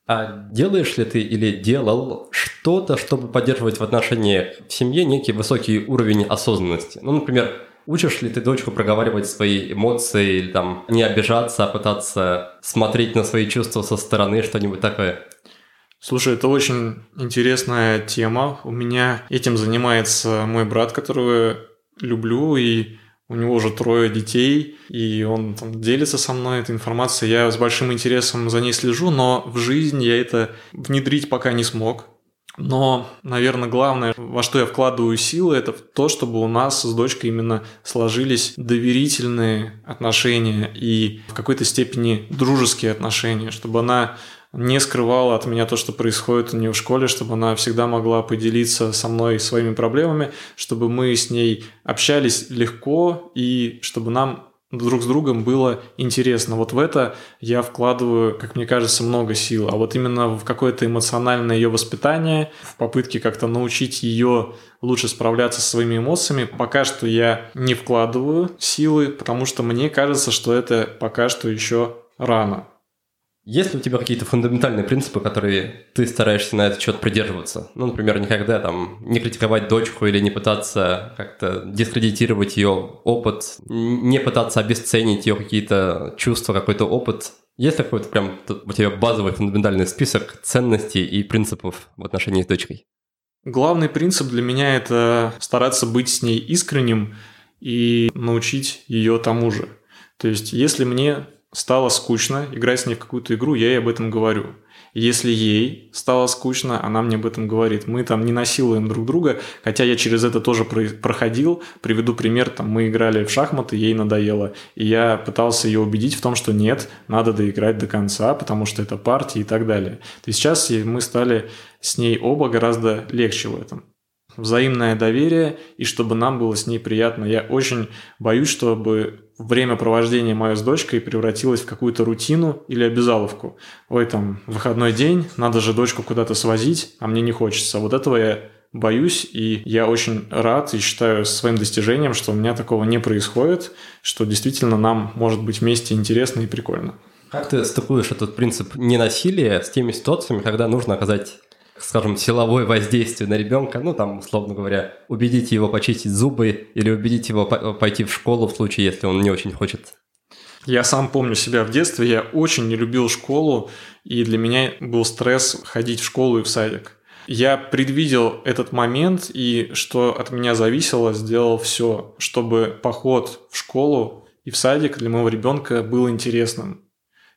А делаешь ли ты или делал что-то, чтобы поддерживать в отношении в семье некий высокий уровень осознанности? Ну, например, учишь ли ты дочку проговаривать свои эмоции или там не обижаться, а пытаться смотреть на свои чувства со стороны, что-нибудь такое? Слушай, это очень интересная тема. У меня этим занимается мой брат, которого люблю, и у него уже трое детей, и он там делится со мной этой информацией. Я с большим интересом за ней слежу, но в жизнь я это внедрить пока не смог. Но, наверное, главное, во что я вкладываю силы, это в то, чтобы у нас с дочкой именно сложились доверительные отношения и в какой-то степени дружеские отношения, чтобы она не скрывала от меня то, что происходит у нее в школе, чтобы она всегда могла поделиться со мной своими проблемами, чтобы мы с ней общались легко и чтобы нам друг с другом было интересно. Вот в это я вкладываю, как мне кажется, много сил. А вот именно в какое-то эмоциональное ее воспитание, в попытке как-то научить ее лучше справляться со своими эмоциями, пока что я не вкладываю силы, потому что мне кажется, что это пока что еще рано. Есть ли у тебя какие-то фундаментальные принципы, которые ты стараешься на этот счет придерживаться? Ну, например, никогда там не критиковать дочку или не пытаться как-то дискредитировать ее опыт, не пытаться обесценить ее какие-то чувства, какой-то опыт. Есть какой-то прям у тебя базовый фундаментальный список ценностей и принципов в отношении с дочкой? Главный принцип для меня – это стараться быть с ней искренним и научить ее тому же. То есть, если мне стало скучно играть с ней в какую-то игру, я ей об этом говорю. Если ей стало скучно, она мне об этом говорит. Мы там не насилуем друг друга, хотя я через это тоже проходил. Приведу пример, там мы играли в шахматы, ей надоело. И я пытался ее убедить в том, что нет, надо доиграть до конца, потому что это партия и так далее. То есть сейчас мы стали с ней оба гораздо легче в этом взаимное доверие и чтобы нам было с ней приятно. Я очень боюсь, чтобы время провождения мое с дочкой превратилось в какую-то рутину или обязаловку. Ой, там, выходной день, надо же дочку куда-то свозить, а мне не хочется. Вот этого я боюсь, и я очень рад и считаю своим достижением, что у меня такого не происходит, что действительно нам может быть вместе интересно и прикольно. Как ты стыкуешь этот принцип ненасилия с теми ситуациями, когда нужно оказать скажем, силовое воздействие на ребенка, ну, там, условно говоря, убедить его почистить зубы или убедить его пойти в школу в случае, если он не очень хочет. Я сам помню себя в детстве, я очень не любил школу, и для меня был стресс ходить в школу и в садик. Я предвидел этот момент, и что от меня зависело, сделал все, чтобы поход в школу и в садик для моего ребенка был интересным.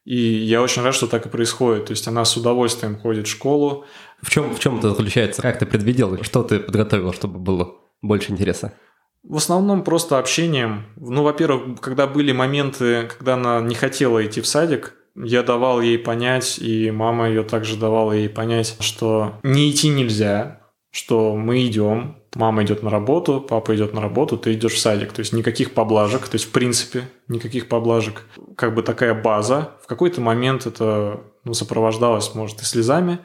И я очень рад, что так и происходит. То есть она с удовольствием ходит в школу. В чем, в чем это заключается? Как ты предвидел? Что ты подготовил, чтобы было больше интереса? В основном просто общением. Ну, во-первых, когда были моменты, когда она не хотела идти в садик, я давал ей понять, и мама ее также давала ей понять, что не идти нельзя, что мы идем, мама идет на работу, папа идет на работу, ты идешь в садик. То есть никаких поблажек, то есть в принципе никаких поблажек. Как бы такая база. В какой-то момент это ну, сопровождалось, может, и слезами.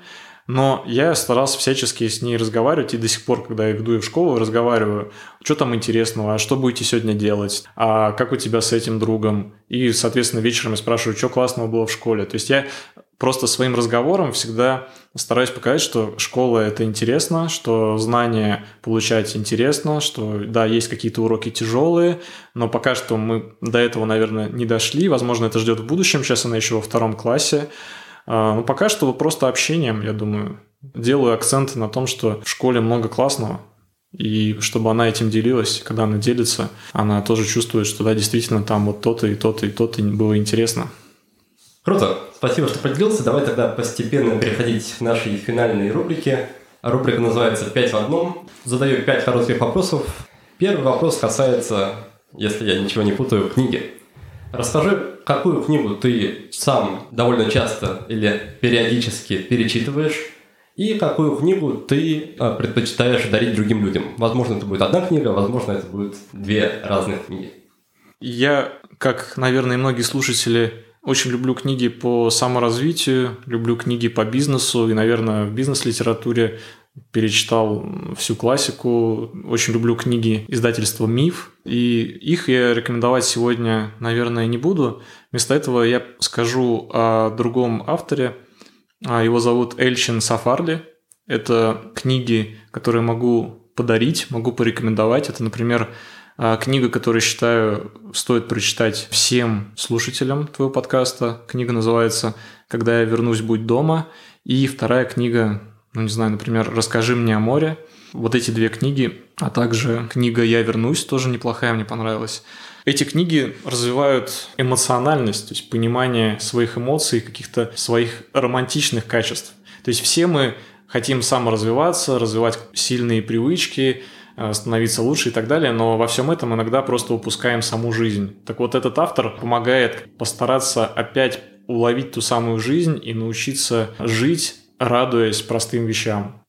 Но я старался всячески с ней разговаривать, и до сих пор, когда я веду ее в школу, разговариваю, что там интересного, а что будете сегодня делать, а как у тебя с этим другом, и, соответственно, вечером я спрашиваю, что классного было в школе. То есть я просто своим разговором всегда стараюсь показать, что школа – это интересно, что знания получать интересно, что, да, есть какие-то уроки тяжелые, но пока что мы до этого, наверное, не дошли. Возможно, это ждет в будущем. Сейчас она еще во втором классе. А, но пока что просто общением, я думаю. Делаю акценты на том, что в школе много классного, и чтобы она этим делилась, когда она делится, она тоже чувствует, что да, действительно там вот то-то и то-то и то-то было интересно. Круто. Спасибо, что поделился. Давай тогда постепенно переходить к нашей финальной рубрике. Рубрика называется «Пять в одном». Задаю пять коротких вопросов. Первый вопрос касается, если я ничего не путаю, книги. Расскажи, какую книгу ты сам довольно часто или периодически перечитываешь, и какую книгу ты а, предпочитаешь дарить другим людям. Возможно, это будет одна книга, возможно, это будет две разных книги. Я, как, наверное, многие слушатели, Очень люблю книги по саморазвитию, люблю книги по бизнесу и, наверное, в бизнес-литературе перечитал всю классику. Очень люблю книги издательства «Миф», и их я рекомендовать сегодня, наверное, не буду. Вместо этого я скажу о другом авторе. А, его зовут Эльчин Сафарли. Это книги, которые могу подарить, могу порекомендовать. Это, например, а, книга, которую считаю стоит прочитать всем слушателям твоего подкаста. Книга называется «Когда я вернусь, будь дома». И вторая книга ну, не знаю, например, «Расскажи мне о море». Вот эти две книги, а также книга «Я вернусь» тоже неплохая, мне понравилась. Эти книги развивают эмоциональность, то есть понимание своих эмоций, каких-то своих романтичных качеств. То есть все мы хотим саморазвиваться, развивать сильные привычки, э, становиться лучше и так далее, но во всем этом иногда просто упускаем саму жизнь. Так вот, этот автор помогает постараться опять уловить ту самую жизнь и научиться жить радуясь простым вещам.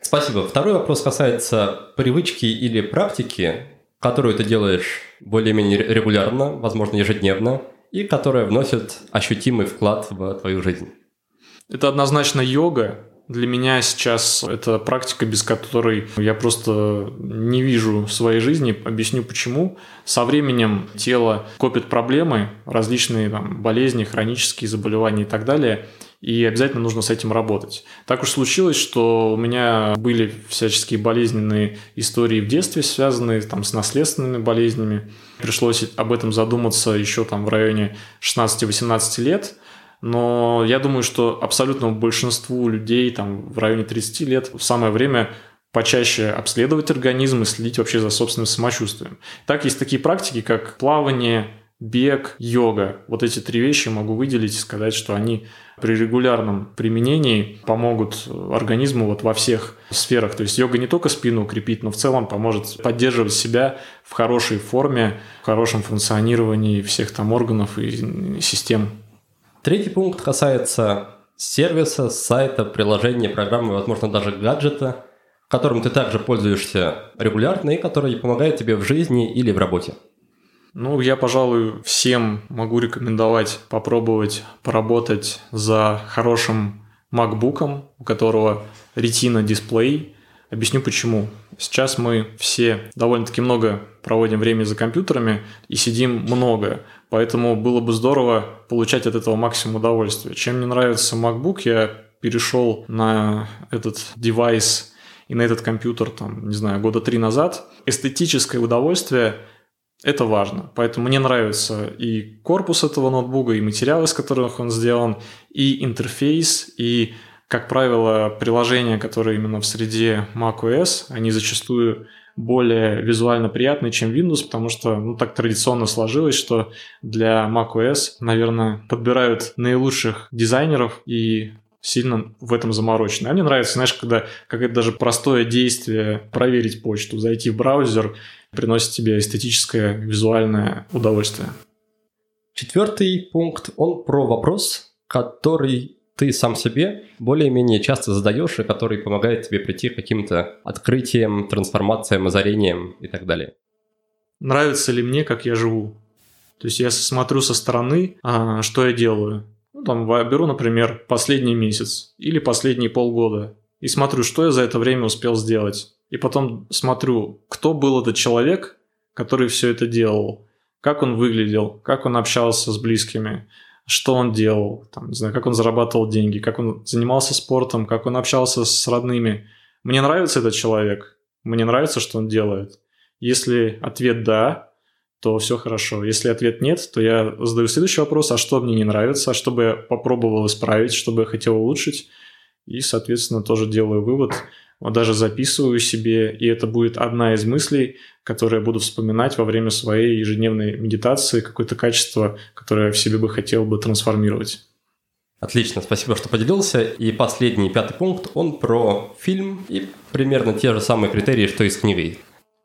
Спасибо. Второй вопрос касается привычки или практики, которую ты делаешь более-менее регулярно, возможно, ежедневно, и которая вносит ощутимый вклад в твою жизнь. Это однозначно йога. Для меня сейчас это практика, без которой я просто не вижу своей жизни. Объясню почему. Со временем тело копит проблемы, различные там, болезни, хронические заболевания и так далее – и обязательно нужно с этим работать. Так уж случилось, что у меня были всяческие болезненные истории в детстве, связанные там, с наследственными болезнями. Пришлось об этом задуматься еще там в районе 16-18 лет. Но я думаю, что абсолютному большинству людей там, в районе 30 лет в самое время почаще обследовать организм и следить вообще за собственным самочувствием. Так есть такие практики, как плавание, бег, йога. Вот эти три вещи могу выделить и сказать, что они при регулярном применении помогут организму вот во всех сферах. То есть йога не только спину укрепит, но в целом поможет поддерживать себя в хорошей форме, в хорошем функционировании всех там органов и систем. Третий пункт касается сервиса, сайта, приложения, программы, возможно, даже гаджета, которым ты также пользуешься регулярно и который помогает тебе в жизни или в работе. Ну, я, пожалуй, всем могу рекомендовать попробовать поработать за хорошим MacBook, у которого Retina дисплей. Объясню почему. Сейчас мы все довольно-таки много проводим время за компьютерами и сидим много, поэтому было бы здорово получать от этого максимум удовольствия. Чем мне нравится MacBook, я перешел на этот девайс и на этот компьютер, там, не знаю, года три назад. Эстетическое удовольствие – это важно. Поэтому мне нравится и корпус этого ноутбука, и материалы, из которых он сделан, и интерфейс, и, как правило, приложения, которые именно в среде macOS, они зачастую более визуально приятные, чем Windows, потому что ну, так традиционно сложилось, что для macOS, наверное, подбирают наилучших дизайнеров и сильно в этом заморочены. А мне нравится, знаешь, когда какое-то даже простое действие проверить почту, зайти в браузер приносит тебе эстетическое, визуальное удовольствие. Четвертый пункт, он про вопрос, который ты сам себе более-менее часто задаешь и который помогает тебе прийти к каким-то открытиям, трансформациям, озарениям и так далее. Нравится ли мне, как я живу? То есть я смотрю со стороны, а, что я делаю. Ну, там, беру, например, последний месяц или последние полгода и смотрю, что я за это время успел сделать и потом смотрю, кто был этот человек, который все это делал, как он выглядел, как он общался с близкими, что он делал, там, не знаю, как он зарабатывал деньги, как он занимался спортом, как он общался с родными. Мне нравится этот человек, мне нравится, что он делает. Если ответ «да», то все хорошо. Если ответ нет, то я задаю следующий вопрос, а что мне не нравится, а что бы я попробовал исправить, что бы я хотел улучшить, и, соответственно, тоже делаю вывод – даже записываю себе, и это будет одна из мыслей, которые я буду вспоминать во время своей ежедневной медитации, какое-то качество, которое я в себе бы хотел бы трансформировать. Отлично, спасибо, что поделился. И последний, пятый пункт, он про фильм и примерно те же самые критерии, что и с книгой.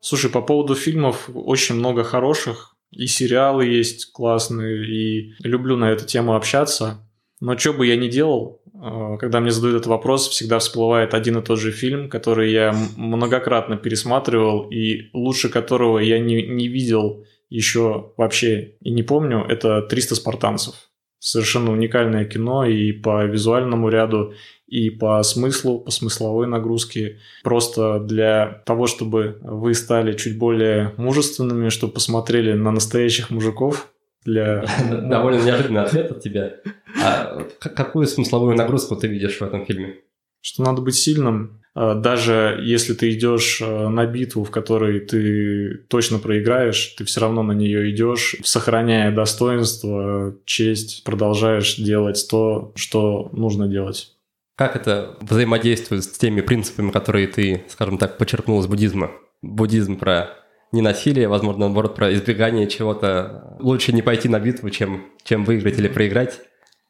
Слушай, по поводу фильмов очень много хороших, и сериалы есть классные, и люблю на эту тему общаться. Но что бы я ни делал, э, когда мне задают этот вопрос, всегда всплывает один и тот же фильм, который я многократно пересматривал, и лучше которого я не, не видел еще вообще и не помню, это «300 спартанцев» совершенно уникальное кино и по визуальному ряду, и по смыслу, по смысловой нагрузке. Просто для того, чтобы вы стали чуть более мужественными, чтобы посмотрели на настоящих мужиков, для... Довольно неожиданный ответ от тебя. А какую смысловую нагрузку ты видишь в этом фильме? Что надо быть сильным, а, даже если ты идешь а, на битву, в которой ты точно проиграешь, ты все равно на нее идешь, сохраняя достоинство, честь, продолжаешь делать то, что нужно делать. Как это взаимодействует с теми принципами, которые ты, скажем так, подчеркнул из буддизма? Буддизм про ненасилие, возможно, наоборот, про избегание чего-то. Лучше не пойти на битву, чем, чем выиграть или проиграть.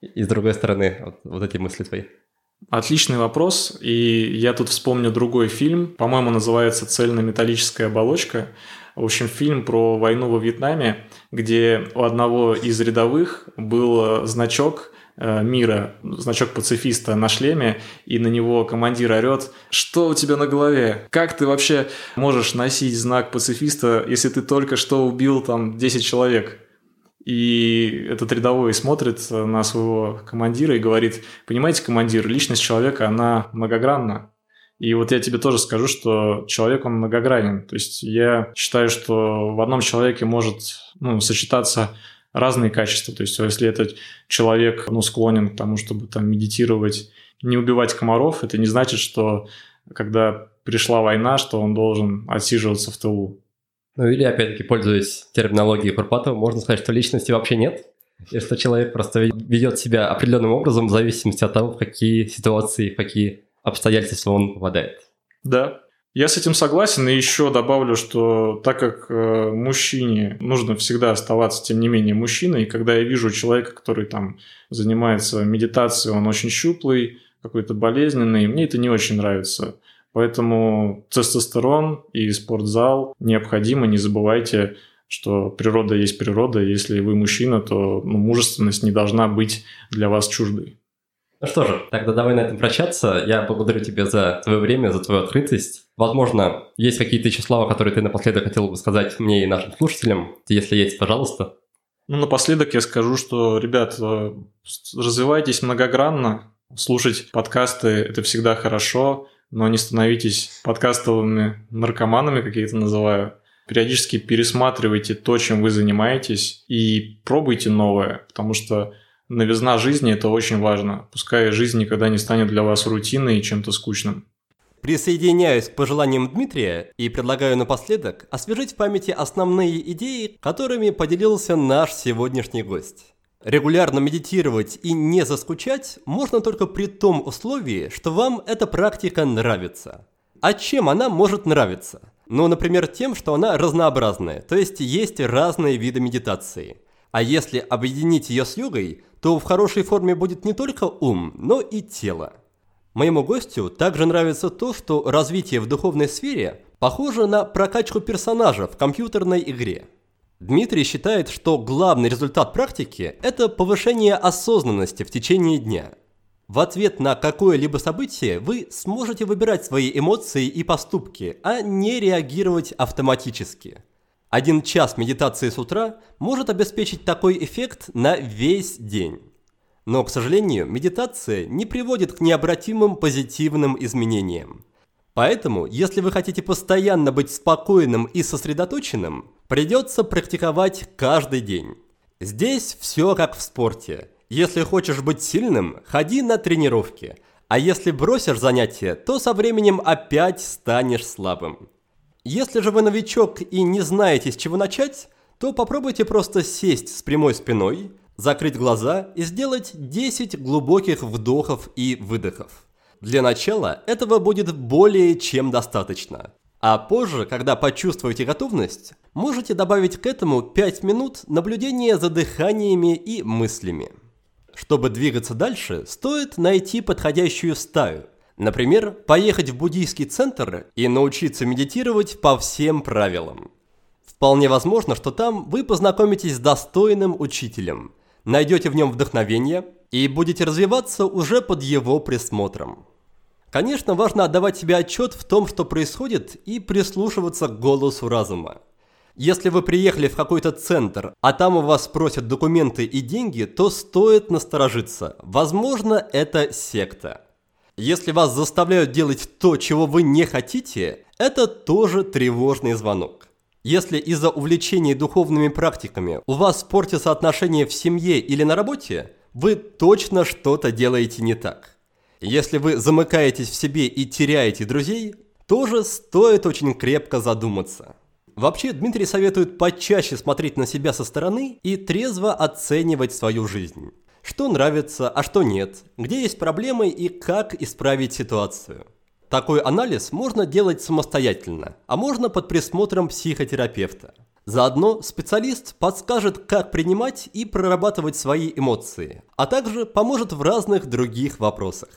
И с другой стороны, вот, вот эти мысли твои. Отличный вопрос, и я тут вспомню другой фильм, по-моему, называется «Цельнометаллическая оболочка». В общем, фильм про войну во Вьетнаме, где у одного из рядовых был значок э, мира, значок пацифиста на шлеме, и на него командир орет, что у тебя на голове? Как ты вообще можешь носить знак пацифиста, если ты только что убил там 10 человек? И этот рядовой смотрит на своего командира и говорит, понимаете, командир, личность человека, она многогранна. И вот я тебе тоже скажу, что человек, он многогранен. То есть я считаю, что в одном человеке может ну, сочетаться разные качества. То есть если этот человек ну, склонен к тому, чтобы там медитировать, не убивать комаров, это не значит, что когда пришла война, что он должен отсиживаться в тылу. Ну или, опять-таки, пользуясь терминологией Курпатова, можно сказать, что личности вообще нет, и что человек просто ведет себя определенным образом в зависимости от того, в какие ситуации, в какие обстоятельства он попадает. Да, я с этим согласен, и еще добавлю, что так как э, мужчине нужно всегда оставаться, тем не менее, мужчиной, и когда я вижу человека, который там занимается медитацией, он очень щуплый, какой-то болезненный, мне это не очень нравится. Поэтому тестостерон и спортзал необходимы. Не забывайте, что природа есть природа. Если вы мужчина, то ну, мужественность не должна быть для вас чуждой. Ну что же, тогда давай на этом прощаться. Я благодарю тебя за твое время, за твою открытость. Возможно, есть какие-то еще слова, которые ты напоследок хотел бы сказать мне и нашим слушателям. Если есть, пожалуйста. Ну, напоследок я скажу, что, ребят, э, развивайтесь многогранно. Слушать подкасты – это всегда хорошо но не становитесь подкастовыми наркоманами, как я это называю. Периодически пересматривайте то, чем вы занимаетесь, и пробуйте новое, потому что новизна жизни – это очень важно. Пускай жизнь никогда не станет для вас рутиной и чем-то скучным. Присоединяюсь к пожеланиям Дмитрия и предлагаю напоследок освежить в памяти основные идеи, которыми поделился наш сегодняшний гость. Регулярно медитировать и не заскучать можно только при том условии, что вам эта практика нравится. А чем она может нравиться? Ну, например, тем, что она разнообразная, то есть есть разные виды медитации. А если объединить ее с йогой, то в хорошей форме будет не только ум, но и тело. Моему гостю также нравится то, что развитие в духовной сфере похоже на прокачку персонажа в компьютерной игре. Дмитрий считает, что главный результат практики – это повышение осознанности в течение дня. В ответ на какое-либо событие вы сможете выбирать свои эмоции и поступки, а не реагировать автоматически. Один час медитации с утра может обеспечить такой эффект на весь день. Но, к сожалению, медитация не приводит к необратимым позитивным изменениям. Поэтому, если вы хотите постоянно быть спокойным и сосредоточенным, придется практиковать каждый день. Здесь все как в спорте. Если хочешь быть сильным, ходи на тренировки. А если бросишь занятия, то со временем опять станешь слабым. Если же вы новичок и не знаете, с чего начать, то попробуйте просто сесть с прямой спиной, закрыть глаза и сделать 10 глубоких вдохов и выдохов. Для начала этого будет более чем достаточно. А позже, когда почувствуете готовность, можете добавить к этому 5 минут наблюдения за дыханиями и мыслями. Чтобы двигаться дальше, стоит найти подходящую стаю. Например, поехать в буддийский центр и научиться медитировать по всем правилам. Вполне возможно, что там вы познакомитесь с достойным учителем, найдете в нем вдохновение и будете развиваться уже под его присмотром. Конечно, важно отдавать себе отчет в том, что происходит, и прислушиваться к голосу разума. Если вы приехали в какой-то центр, а там у вас просят документы и деньги, то стоит насторожиться. Возможно, это секта. Если вас заставляют делать то, чего вы не хотите, это тоже тревожный звонок. Если из-за увлечения духовными практиками у вас портятся отношения в семье или на работе, вы точно что-то делаете не так. Если вы замыкаетесь в себе и теряете друзей, тоже стоит очень крепко задуматься. Вообще, Дмитрий советует почаще смотреть на себя со стороны и трезво оценивать свою жизнь. Что нравится, а что нет, где есть проблемы и как исправить ситуацию. Такой анализ можно делать самостоятельно, а можно под присмотром психотерапевта. Заодно специалист подскажет, как принимать и прорабатывать свои эмоции, а также поможет в разных других вопросах.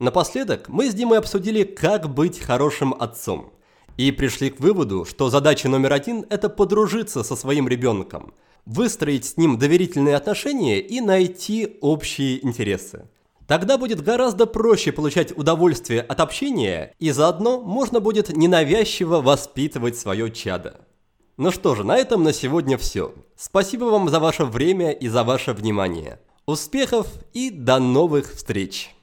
Напоследок мы с Димой обсудили, как быть хорошим отцом – и пришли к выводу, что задача номер один – это подружиться со своим ребенком, выстроить с ним доверительные отношения и найти общие интересы. Тогда будет гораздо проще получать удовольствие от общения, и заодно можно будет ненавязчиво воспитывать свое чадо. Ну что же, на этом на сегодня все. Спасибо вам за ваше время и за ваше внимание. Успехов и до новых встреч!